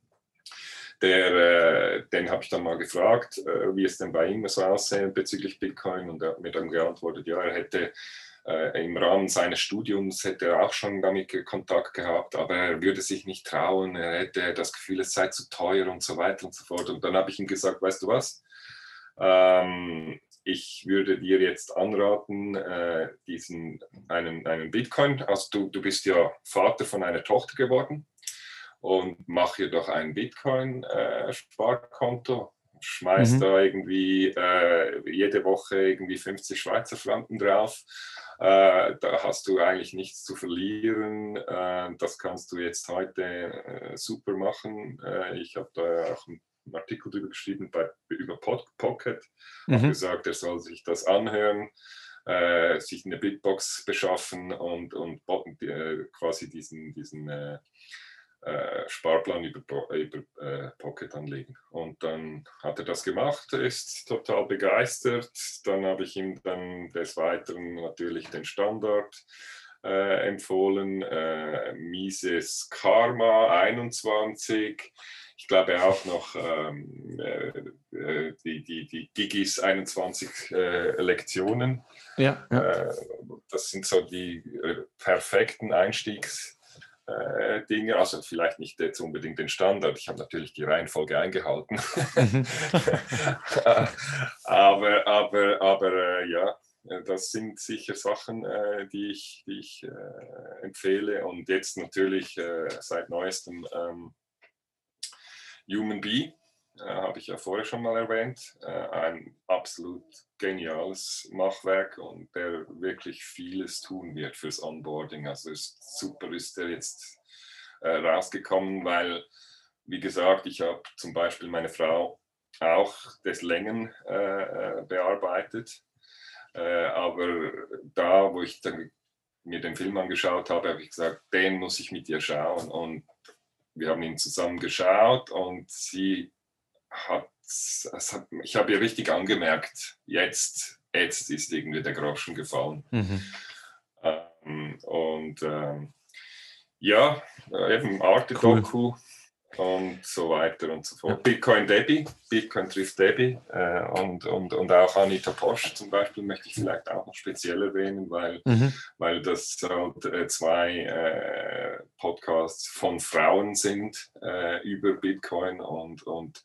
Speaker 1: der, äh, den habe ich dann mal gefragt, äh, wie es denn bei ihm so aussähe bezüglich Bitcoin. Und er hat mir dann geantwortet, ja, er hätte äh, im Rahmen seines Studiums hätte er auch schon damit Kontakt gehabt, aber er würde sich nicht trauen, er hätte das Gefühl, es sei zu teuer und so weiter und so fort. Und dann habe ich ihm gesagt, weißt du was, ähm, ich würde dir jetzt anraten, äh, diesen, einen, einen Bitcoin, also du, du bist ja Vater von einer Tochter geworden und mach hier doch ein Bitcoin-Sparkonto schmeißt mhm. da irgendwie äh, jede Woche irgendwie 50 Schweizer Franken drauf. Äh, da hast du eigentlich nichts zu verlieren. Äh, das kannst du jetzt heute äh, super machen. Äh, ich habe da auch einen Artikel drüber geschrieben bei, über Pod, Pocket. Mhm. Habe gesagt, er soll sich das anhören. Äh, sich eine Bitbox beschaffen und, und quasi diesen, diesen äh, Sparplan über, über äh, Pocket anlegen. Und dann hat er das gemacht, ist total begeistert. Dann habe ich ihm dann des Weiteren natürlich den Standard äh, empfohlen, äh, Mises Karma 21. Ich glaube auch noch ähm, äh, äh, die, die, die Gigis 21 Lektionen. Ja, ja. das sind so die perfekten Einstiegs- äh, Dinge, also vielleicht nicht jetzt unbedingt den Standard, ich habe natürlich die Reihenfolge eingehalten, mhm. aber, aber, aber äh, ja, das sind sicher Sachen, äh, die ich, die ich äh, empfehle. Und jetzt natürlich äh, seit neuestem ähm, Human Bee, äh, habe ich ja vorher schon mal erwähnt, ein absolut geniales Machwerk und der wirklich vieles tun wird fürs Onboarding. Also ist super ist der jetzt äh, rausgekommen, weil, wie gesagt, ich habe zum Beispiel meine Frau auch des Längen äh, äh bearbeitet. Äh, aber da, wo ich dann mir den Film angeschaut habe, habe ich gesagt, den muss ich mit dir schauen. Und wir haben ihn zusammen geschaut und sie hat hat, ich habe ihr richtig angemerkt, jetzt, jetzt ist irgendwie der Groschen gefallen. Mhm. Ähm, und ähm, ja, äh, eben Arte-Doku cool. Und so weiter und so fort. Ja. Bitcoin Debbie, Bitcoin trifft Debbie äh, und, und, und auch Anita Posch zum Beispiel möchte ich vielleicht auch noch speziell erwähnen, weil, mhm. weil das halt, äh, zwei äh, Podcasts von Frauen sind äh, über Bitcoin und, und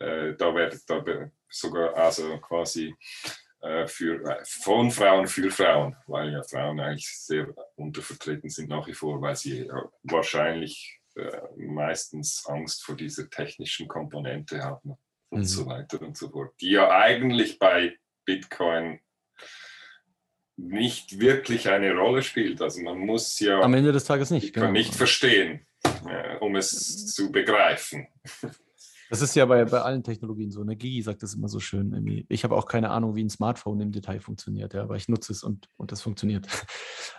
Speaker 1: äh, da wird da sogar also quasi äh, für, von Frauen für Frauen, weil ja Frauen eigentlich sehr untervertreten sind nach wie vor, weil sie wahrscheinlich meistens Angst vor dieser technischen Komponente haben und mhm. so weiter und so fort, die ja eigentlich bei Bitcoin nicht wirklich eine Rolle spielt. Also man muss ja
Speaker 2: am Ende des Tages nicht,
Speaker 1: genau. nicht verstehen, äh, um es zu begreifen.
Speaker 2: Das ist ja bei, bei allen Technologien so. Ne? Gigi sagt das immer so schön. Irgendwie. Ich habe auch keine Ahnung, wie ein Smartphone im Detail funktioniert, ja, aber ich nutze es und, und das funktioniert.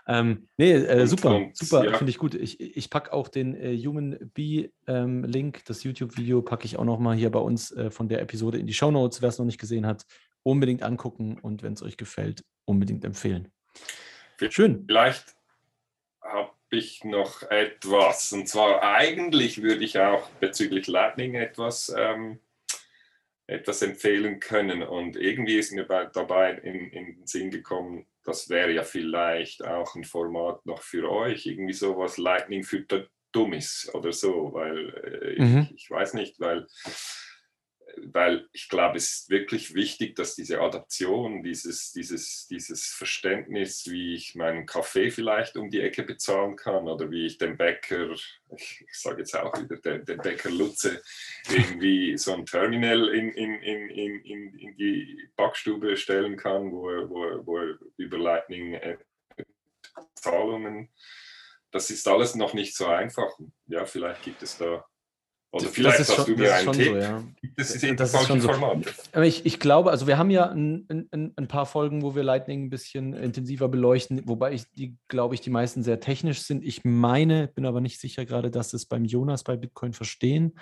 Speaker 2: Ähm, nee, äh, super, und, super, ja. finde ich gut. Ich, ich packe auch den äh, Human Bee ähm, Link, das YouTube-Video, packe ich auch nochmal hier bei uns äh, von der Episode in die Show Notes. Wer es noch nicht gesehen hat, unbedingt angucken und wenn es euch gefällt, unbedingt empfehlen.
Speaker 1: Schön. Vielleicht habe ich noch etwas. Und zwar eigentlich würde ich auch bezüglich Lightning etwas, ähm, etwas empfehlen können. Und irgendwie ist mir bei, dabei in, in, den Sinn gekommen, das wäre ja vielleicht auch ein Format noch für euch. Irgendwie sowas Lightning für Dummies oder so, weil äh, mhm. ich, ich weiß nicht, weil weil ich glaube, es ist wirklich wichtig, dass diese Adaption, dieses, dieses, dieses Verständnis, wie ich meinen Kaffee vielleicht um die Ecke bezahlen kann oder wie ich den Bäcker, ich, ich sage jetzt auch wieder, den, den, Bäcker Lutze, irgendwie so ein Terminal in, in, in, in, in die Backstube stellen kann, wo er, wo er, wo er über Lightning Zahlungen, das ist alles noch nicht so einfach. Ja, vielleicht gibt es da oder vielleicht hast schon, du mir einen Tipp. So, ja.
Speaker 2: Das ist, das ist schon so. Aber ich, ich glaube, also wir haben ja ein, ein, ein, paar Folgen, wo wir Lightning ein bisschen intensiver beleuchten, wobei ich die, glaube ich, die meisten sehr technisch sind. Ich meine, bin aber nicht sicher gerade, dass es beim Jonas bei Bitcoin verstehen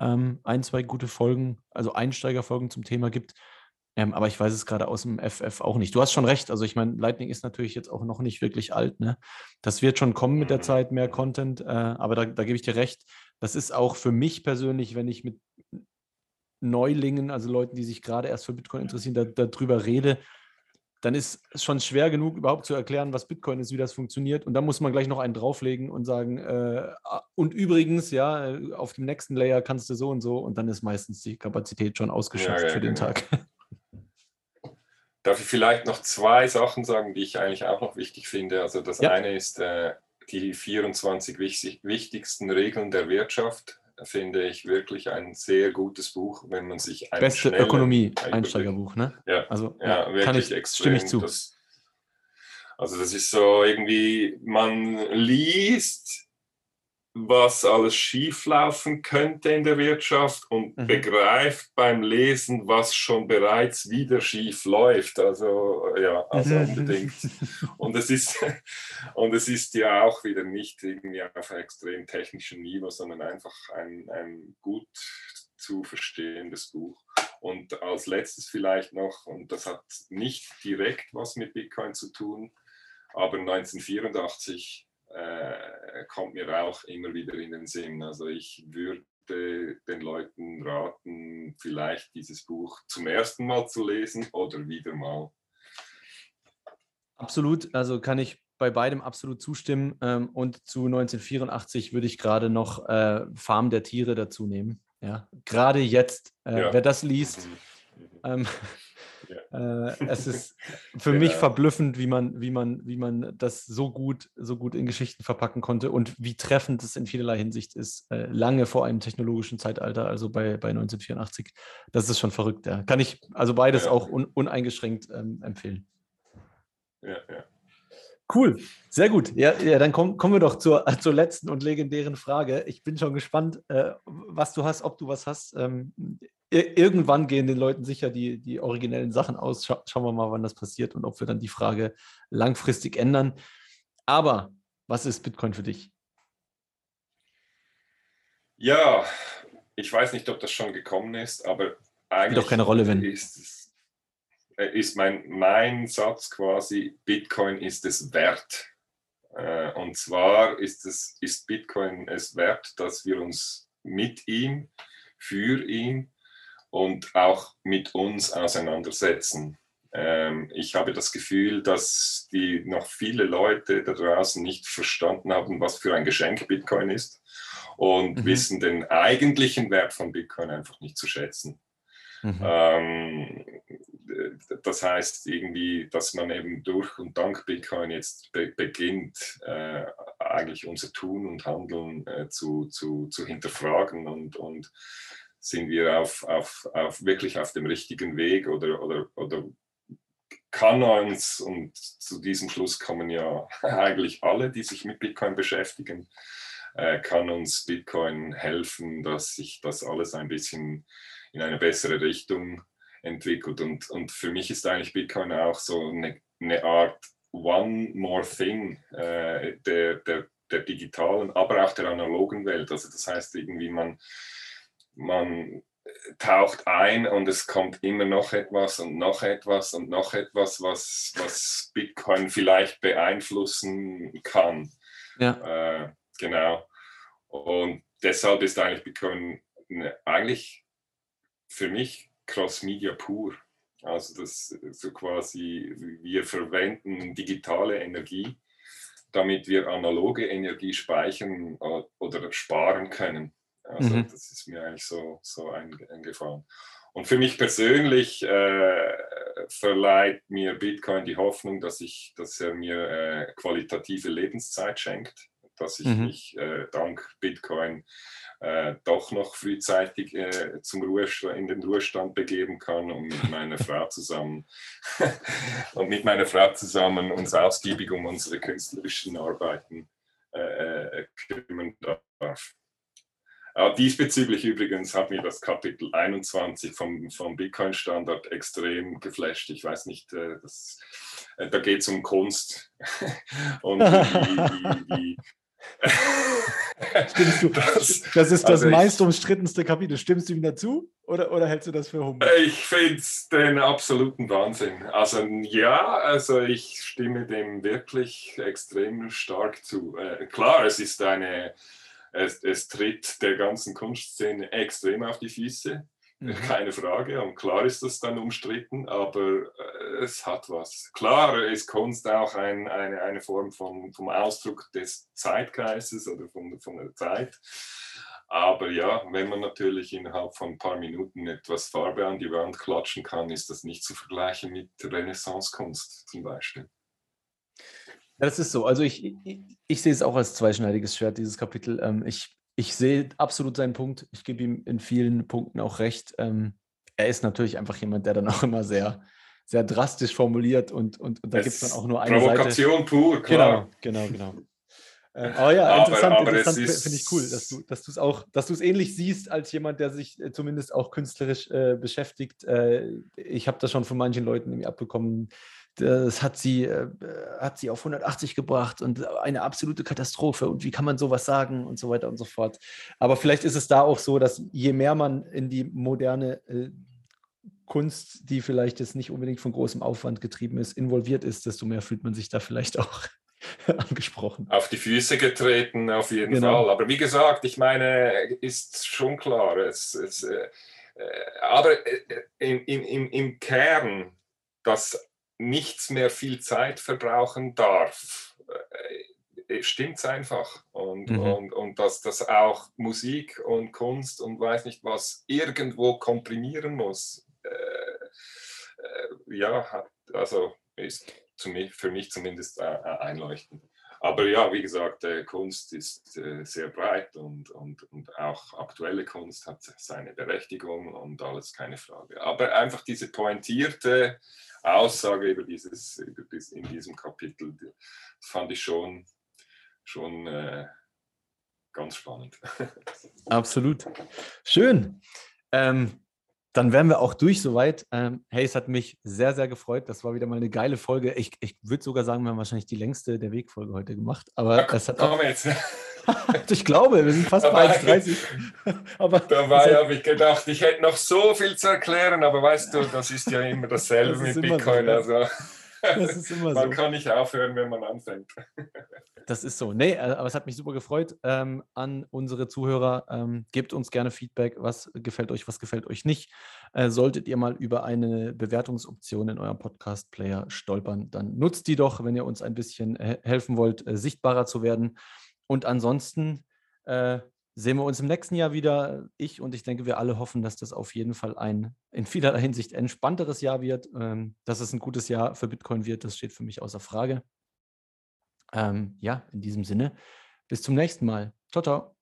Speaker 2: ähm, ein, zwei gute Folgen, also Einsteigerfolgen zum Thema gibt. Ähm, aber ich weiß es gerade aus dem FF auch nicht. Du hast schon recht. Also ich meine, Lightning ist natürlich jetzt auch noch nicht wirklich alt. Ne? Das wird schon kommen mit der mhm. Zeit, mehr Content. Äh, aber da, da gebe ich dir recht. Das ist auch für mich persönlich, wenn ich mit Neulingen, also Leuten, die sich gerade erst für Bitcoin interessieren, da, darüber rede, dann ist es schon schwer genug, überhaupt zu erklären, was Bitcoin ist, wie das funktioniert. Und dann muss man gleich noch einen drauflegen und sagen, äh, ah, und übrigens, ja, auf dem nächsten Layer kannst du so und so. Und dann ist meistens die Kapazität schon ausgeschöpft ja, ja, für den genau. Tag.
Speaker 1: Darf ich vielleicht noch zwei Sachen sagen, die ich eigentlich auch noch wichtig finde? Also das ja. eine ist äh, die 24 wichtig, wichtigsten Regeln der Wirtschaft finde ich wirklich ein sehr gutes Buch, wenn man sich
Speaker 2: ein Beste Ökonomie-Einsteigerbuch, ne?
Speaker 1: Ja, also, ja, ja kann ich, extrem, stimme ich zu. Das, also das ist so irgendwie, man liest was alles schieflaufen könnte in der Wirtschaft und mhm. begreift beim Lesen, was schon bereits wieder schief läuft. Also ja, also unbedingt. Und es ist und es ist ja auch wieder nicht irgendwie auf extrem technischem Niveau, sondern einfach ein, ein gut zu verstehendes Buch. Und als letztes vielleicht noch, und das hat nicht direkt was mit Bitcoin zu tun, aber 1984 äh, kommt mir auch immer wieder in den Sinn. Also ich würde den Leuten raten, vielleicht dieses Buch zum ersten Mal zu lesen oder wieder mal.
Speaker 2: Absolut, also kann ich bei beidem absolut zustimmen. Ähm, und zu 1984 würde ich gerade noch äh, Farm der Tiere dazu nehmen. Ja, gerade jetzt, äh, ja. wer das liest, mhm. Ähm, äh, es ist für mich verblüffend, wie man, wie, man, wie man das so gut, so gut in Geschichten verpacken konnte und wie treffend es in vielerlei Hinsicht ist, äh, lange vor einem technologischen Zeitalter, also bei, bei 1984. Das ist schon verrückt. Ja. Kann ich also beides ja. auch un, uneingeschränkt ähm, empfehlen.
Speaker 1: Ja, ja.
Speaker 2: Cool, sehr gut. Ja, ja dann komm, kommen wir doch zur, zur letzten und legendären Frage. Ich bin schon gespannt, äh, was du hast, ob du was hast. Ähm, irgendwann gehen den Leuten sicher die, die originellen Sachen aus. Scha schauen wir mal, wann das passiert und ob wir dann die Frage langfristig ändern. Aber was ist Bitcoin für dich?
Speaker 1: Ja, ich weiß nicht, ob das schon gekommen ist, aber eigentlich
Speaker 2: Spielt doch keine Rolle, wenn.
Speaker 1: Ist, äh, ist mein, mein Satz quasi, Bitcoin ist es wert. Äh, und zwar ist, es, ist Bitcoin es wert, dass wir uns mit ihm, für ihn und auch mit uns auseinandersetzen. Ähm, ich habe das Gefühl, dass die noch viele Leute da draußen nicht verstanden haben, was für ein Geschenk Bitcoin ist und mhm. wissen den eigentlichen Wert von Bitcoin einfach nicht zu schätzen. Mhm. Ähm, das heißt irgendwie, dass man eben durch und dank Bitcoin jetzt be beginnt, äh, eigentlich unser Tun und Handeln äh, zu, zu, zu hinterfragen und, und sind wir auf, auf, auf wirklich auf dem richtigen Weg oder, oder, oder kann uns, und zu diesem Schluss kommen ja eigentlich alle, die sich mit Bitcoin beschäftigen, äh, kann uns Bitcoin helfen, dass sich das alles ein bisschen in eine bessere Richtung entwickelt. Und, und für mich ist eigentlich Bitcoin auch so eine, eine Art One More Thing äh, der, der, der digitalen, aber auch der analogen Welt. Also das heißt irgendwie, man, man taucht ein und es kommt immer noch etwas und noch etwas und noch etwas, was, was Bitcoin vielleicht beeinflussen kann. Ja. Äh, genau. Und deshalb ist eigentlich Bitcoin eigentlich für mich Cross-Media pur. Also das so quasi, wir verwenden digitale Energie, damit wir analoge Energie speichern äh, oder sparen können. Also mhm. das ist mir eigentlich so, so eingefallen. Und für mich persönlich äh, verleiht mir Bitcoin die Hoffnung, dass, ich, dass er mir äh, qualitative Lebenszeit schenkt, dass ich mhm. mich äh, dank Bitcoin äh, doch noch frühzeitig äh, zum Ruhestand, in den Ruhestand begeben kann und mit meiner Frau zusammen und mit meiner Frau zusammen uns ausgiebig um unsere künstlerischen Arbeiten äh, kümmern darf. Uh, diesbezüglich übrigens hat mir das Kapitel 21 vom, vom Bitcoin-Standard extrem geflasht. Ich weiß nicht, äh, das, äh, da geht es um Kunst und wie, wie, wie,
Speaker 2: Stimmst du, das, das ist das also meist umstrittenste Kapitel. Stimmst du ihm dazu oder, oder hältst du das für Humbug?
Speaker 1: Ich finde es den absoluten Wahnsinn. Also ja, also ich stimme dem wirklich extrem stark zu. Äh, klar, es ist eine, es, es tritt der ganzen Kunstszene extrem auf die Füße. Mhm. Keine Frage. Und klar ist das dann umstritten, aber äh, es hat was. Klar ist Kunst auch ein, eine, eine Form von, vom Ausdruck des Zeitgeistes oder von, von der Zeit. Aber ja, wenn man natürlich innerhalb von ein paar Minuten etwas Farbe an die Wand klatschen kann, ist das nicht zu vergleichen mit Renaissance-Kunst zum Beispiel.
Speaker 2: Das ist so. Also ich, ich, ich, sehe es auch als zweischneidiges Schwert, dieses Kapitel. Ähm, ich ich sehe absolut seinen Punkt. Ich gebe ihm in vielen Punkten auch recht. Ähm, er ist natürlich einfach jemand, der dann auch immer sehr, sehr drastisch formuliert und, und, und da gibt es dann auch nur eine
Speaker 1: Provokation
Speaker 2: Seite.
Speaker 1: pur,
Speaker 2: klar. Genau, genau, genau. Ähm, aber ja, aber, interessant, interessant finde ich cool, dass du, dass du es auch, dass du es ähnlich siehst als jemand, der sich äh, zumindest auch künstlerisch äh, beschäftigt. Äh, ich habe das schon von manchen Leuten irgendwie abbekommen, das hat sie, äh, hat sie auf 180 gebracht und eine absolute Katastrophe. Und wie kann man sowas sagen und so weiter und so fort. Aber vielleicht ist es da auch so, dass je mehr man in die moderne äh, Kunst, die vielleicht jetzt nicht unbedingt von großem Aufwand getrieben ist, involviert ist, desto mehr fühlt man sich da vielleicht auch angesprochen.
Speaker 1: Auf die Füße getreten, auf jeden genau. Fall. Aber wie gesagt, ich meine, ist schon klar, es, es, äh, äh aber äh, im, im, im Kern, dass nichts mehr viel Zeit verbrauchen darf, äh, äh, stimmt es einfach. Und, mhm. und, und dass das auch Musik und Kunst und weiß nicht was irgendwo komprimieren muss, äh, äh, ja, also ist für mich zumindest äh, einleuchtend. Aber ja, wie gesagt, äh, Kunst ist äh, sehr breit und, und, und auch aktuelle Kunst hat seine Berechtigung und alles keine Frage. Aber einfach diese pointierte Aussage über dieses, über dieses in diesem Kapitel, das fand ich schon, schon äh, ganz spannend.
Speaker 2: Absolut. Schön. Ähm, dann wären wir auch durch soweit. Ähm, hey, es hat mich sehr, sehr gefreut. Das war wieder mal eine geile Folge. Ich, ich würde sogar sagen, wir haben wahrscheinlich die längste der Wegfolge heute gemacht. Aber ja, es hat auch, jetzt. ich glaube, wir sind fast dabei, bei 1,30.
Speaker 1: aber dabei habe ich gedacht, ich hätte noch so viel zu erklären, aber weißt du, das ist ja immer dasselbe das mit Bitcoin. So, ja. also. Das ist immer man so. kann nicht aufhören, wenn man anfängt.
Speaker 2: Das ist so. Nee, äh, aber es hat mich super gefreut ähm, an unsere Zuhörer. Ähm, gebt uns gerne Feedback, was gefällt euch, was gefällt euch nicht. Äh, solltet ihr mal über eine Bewertungsoption in eurem Podcast-Player stolpern, dann nutzt die doch, wenn ihr uns ein bisschen helfen wollt, äh, sichtbarer zu werden. Und ansonsten äh, sehen wir uns im nächsten Jahr wieder. Ich und ich denke, wir alle hoffen, dass das auf jeden Fall ein in vielerlei Hinsicht entspannteres Jahr wird. Ähm, dass es ein gutes Jahr für Bitcoin wird, das steht für mich außer Frage. Ähm, ja, in diesem Sinne, bis zum nächsten Mal. Ciao, ciao.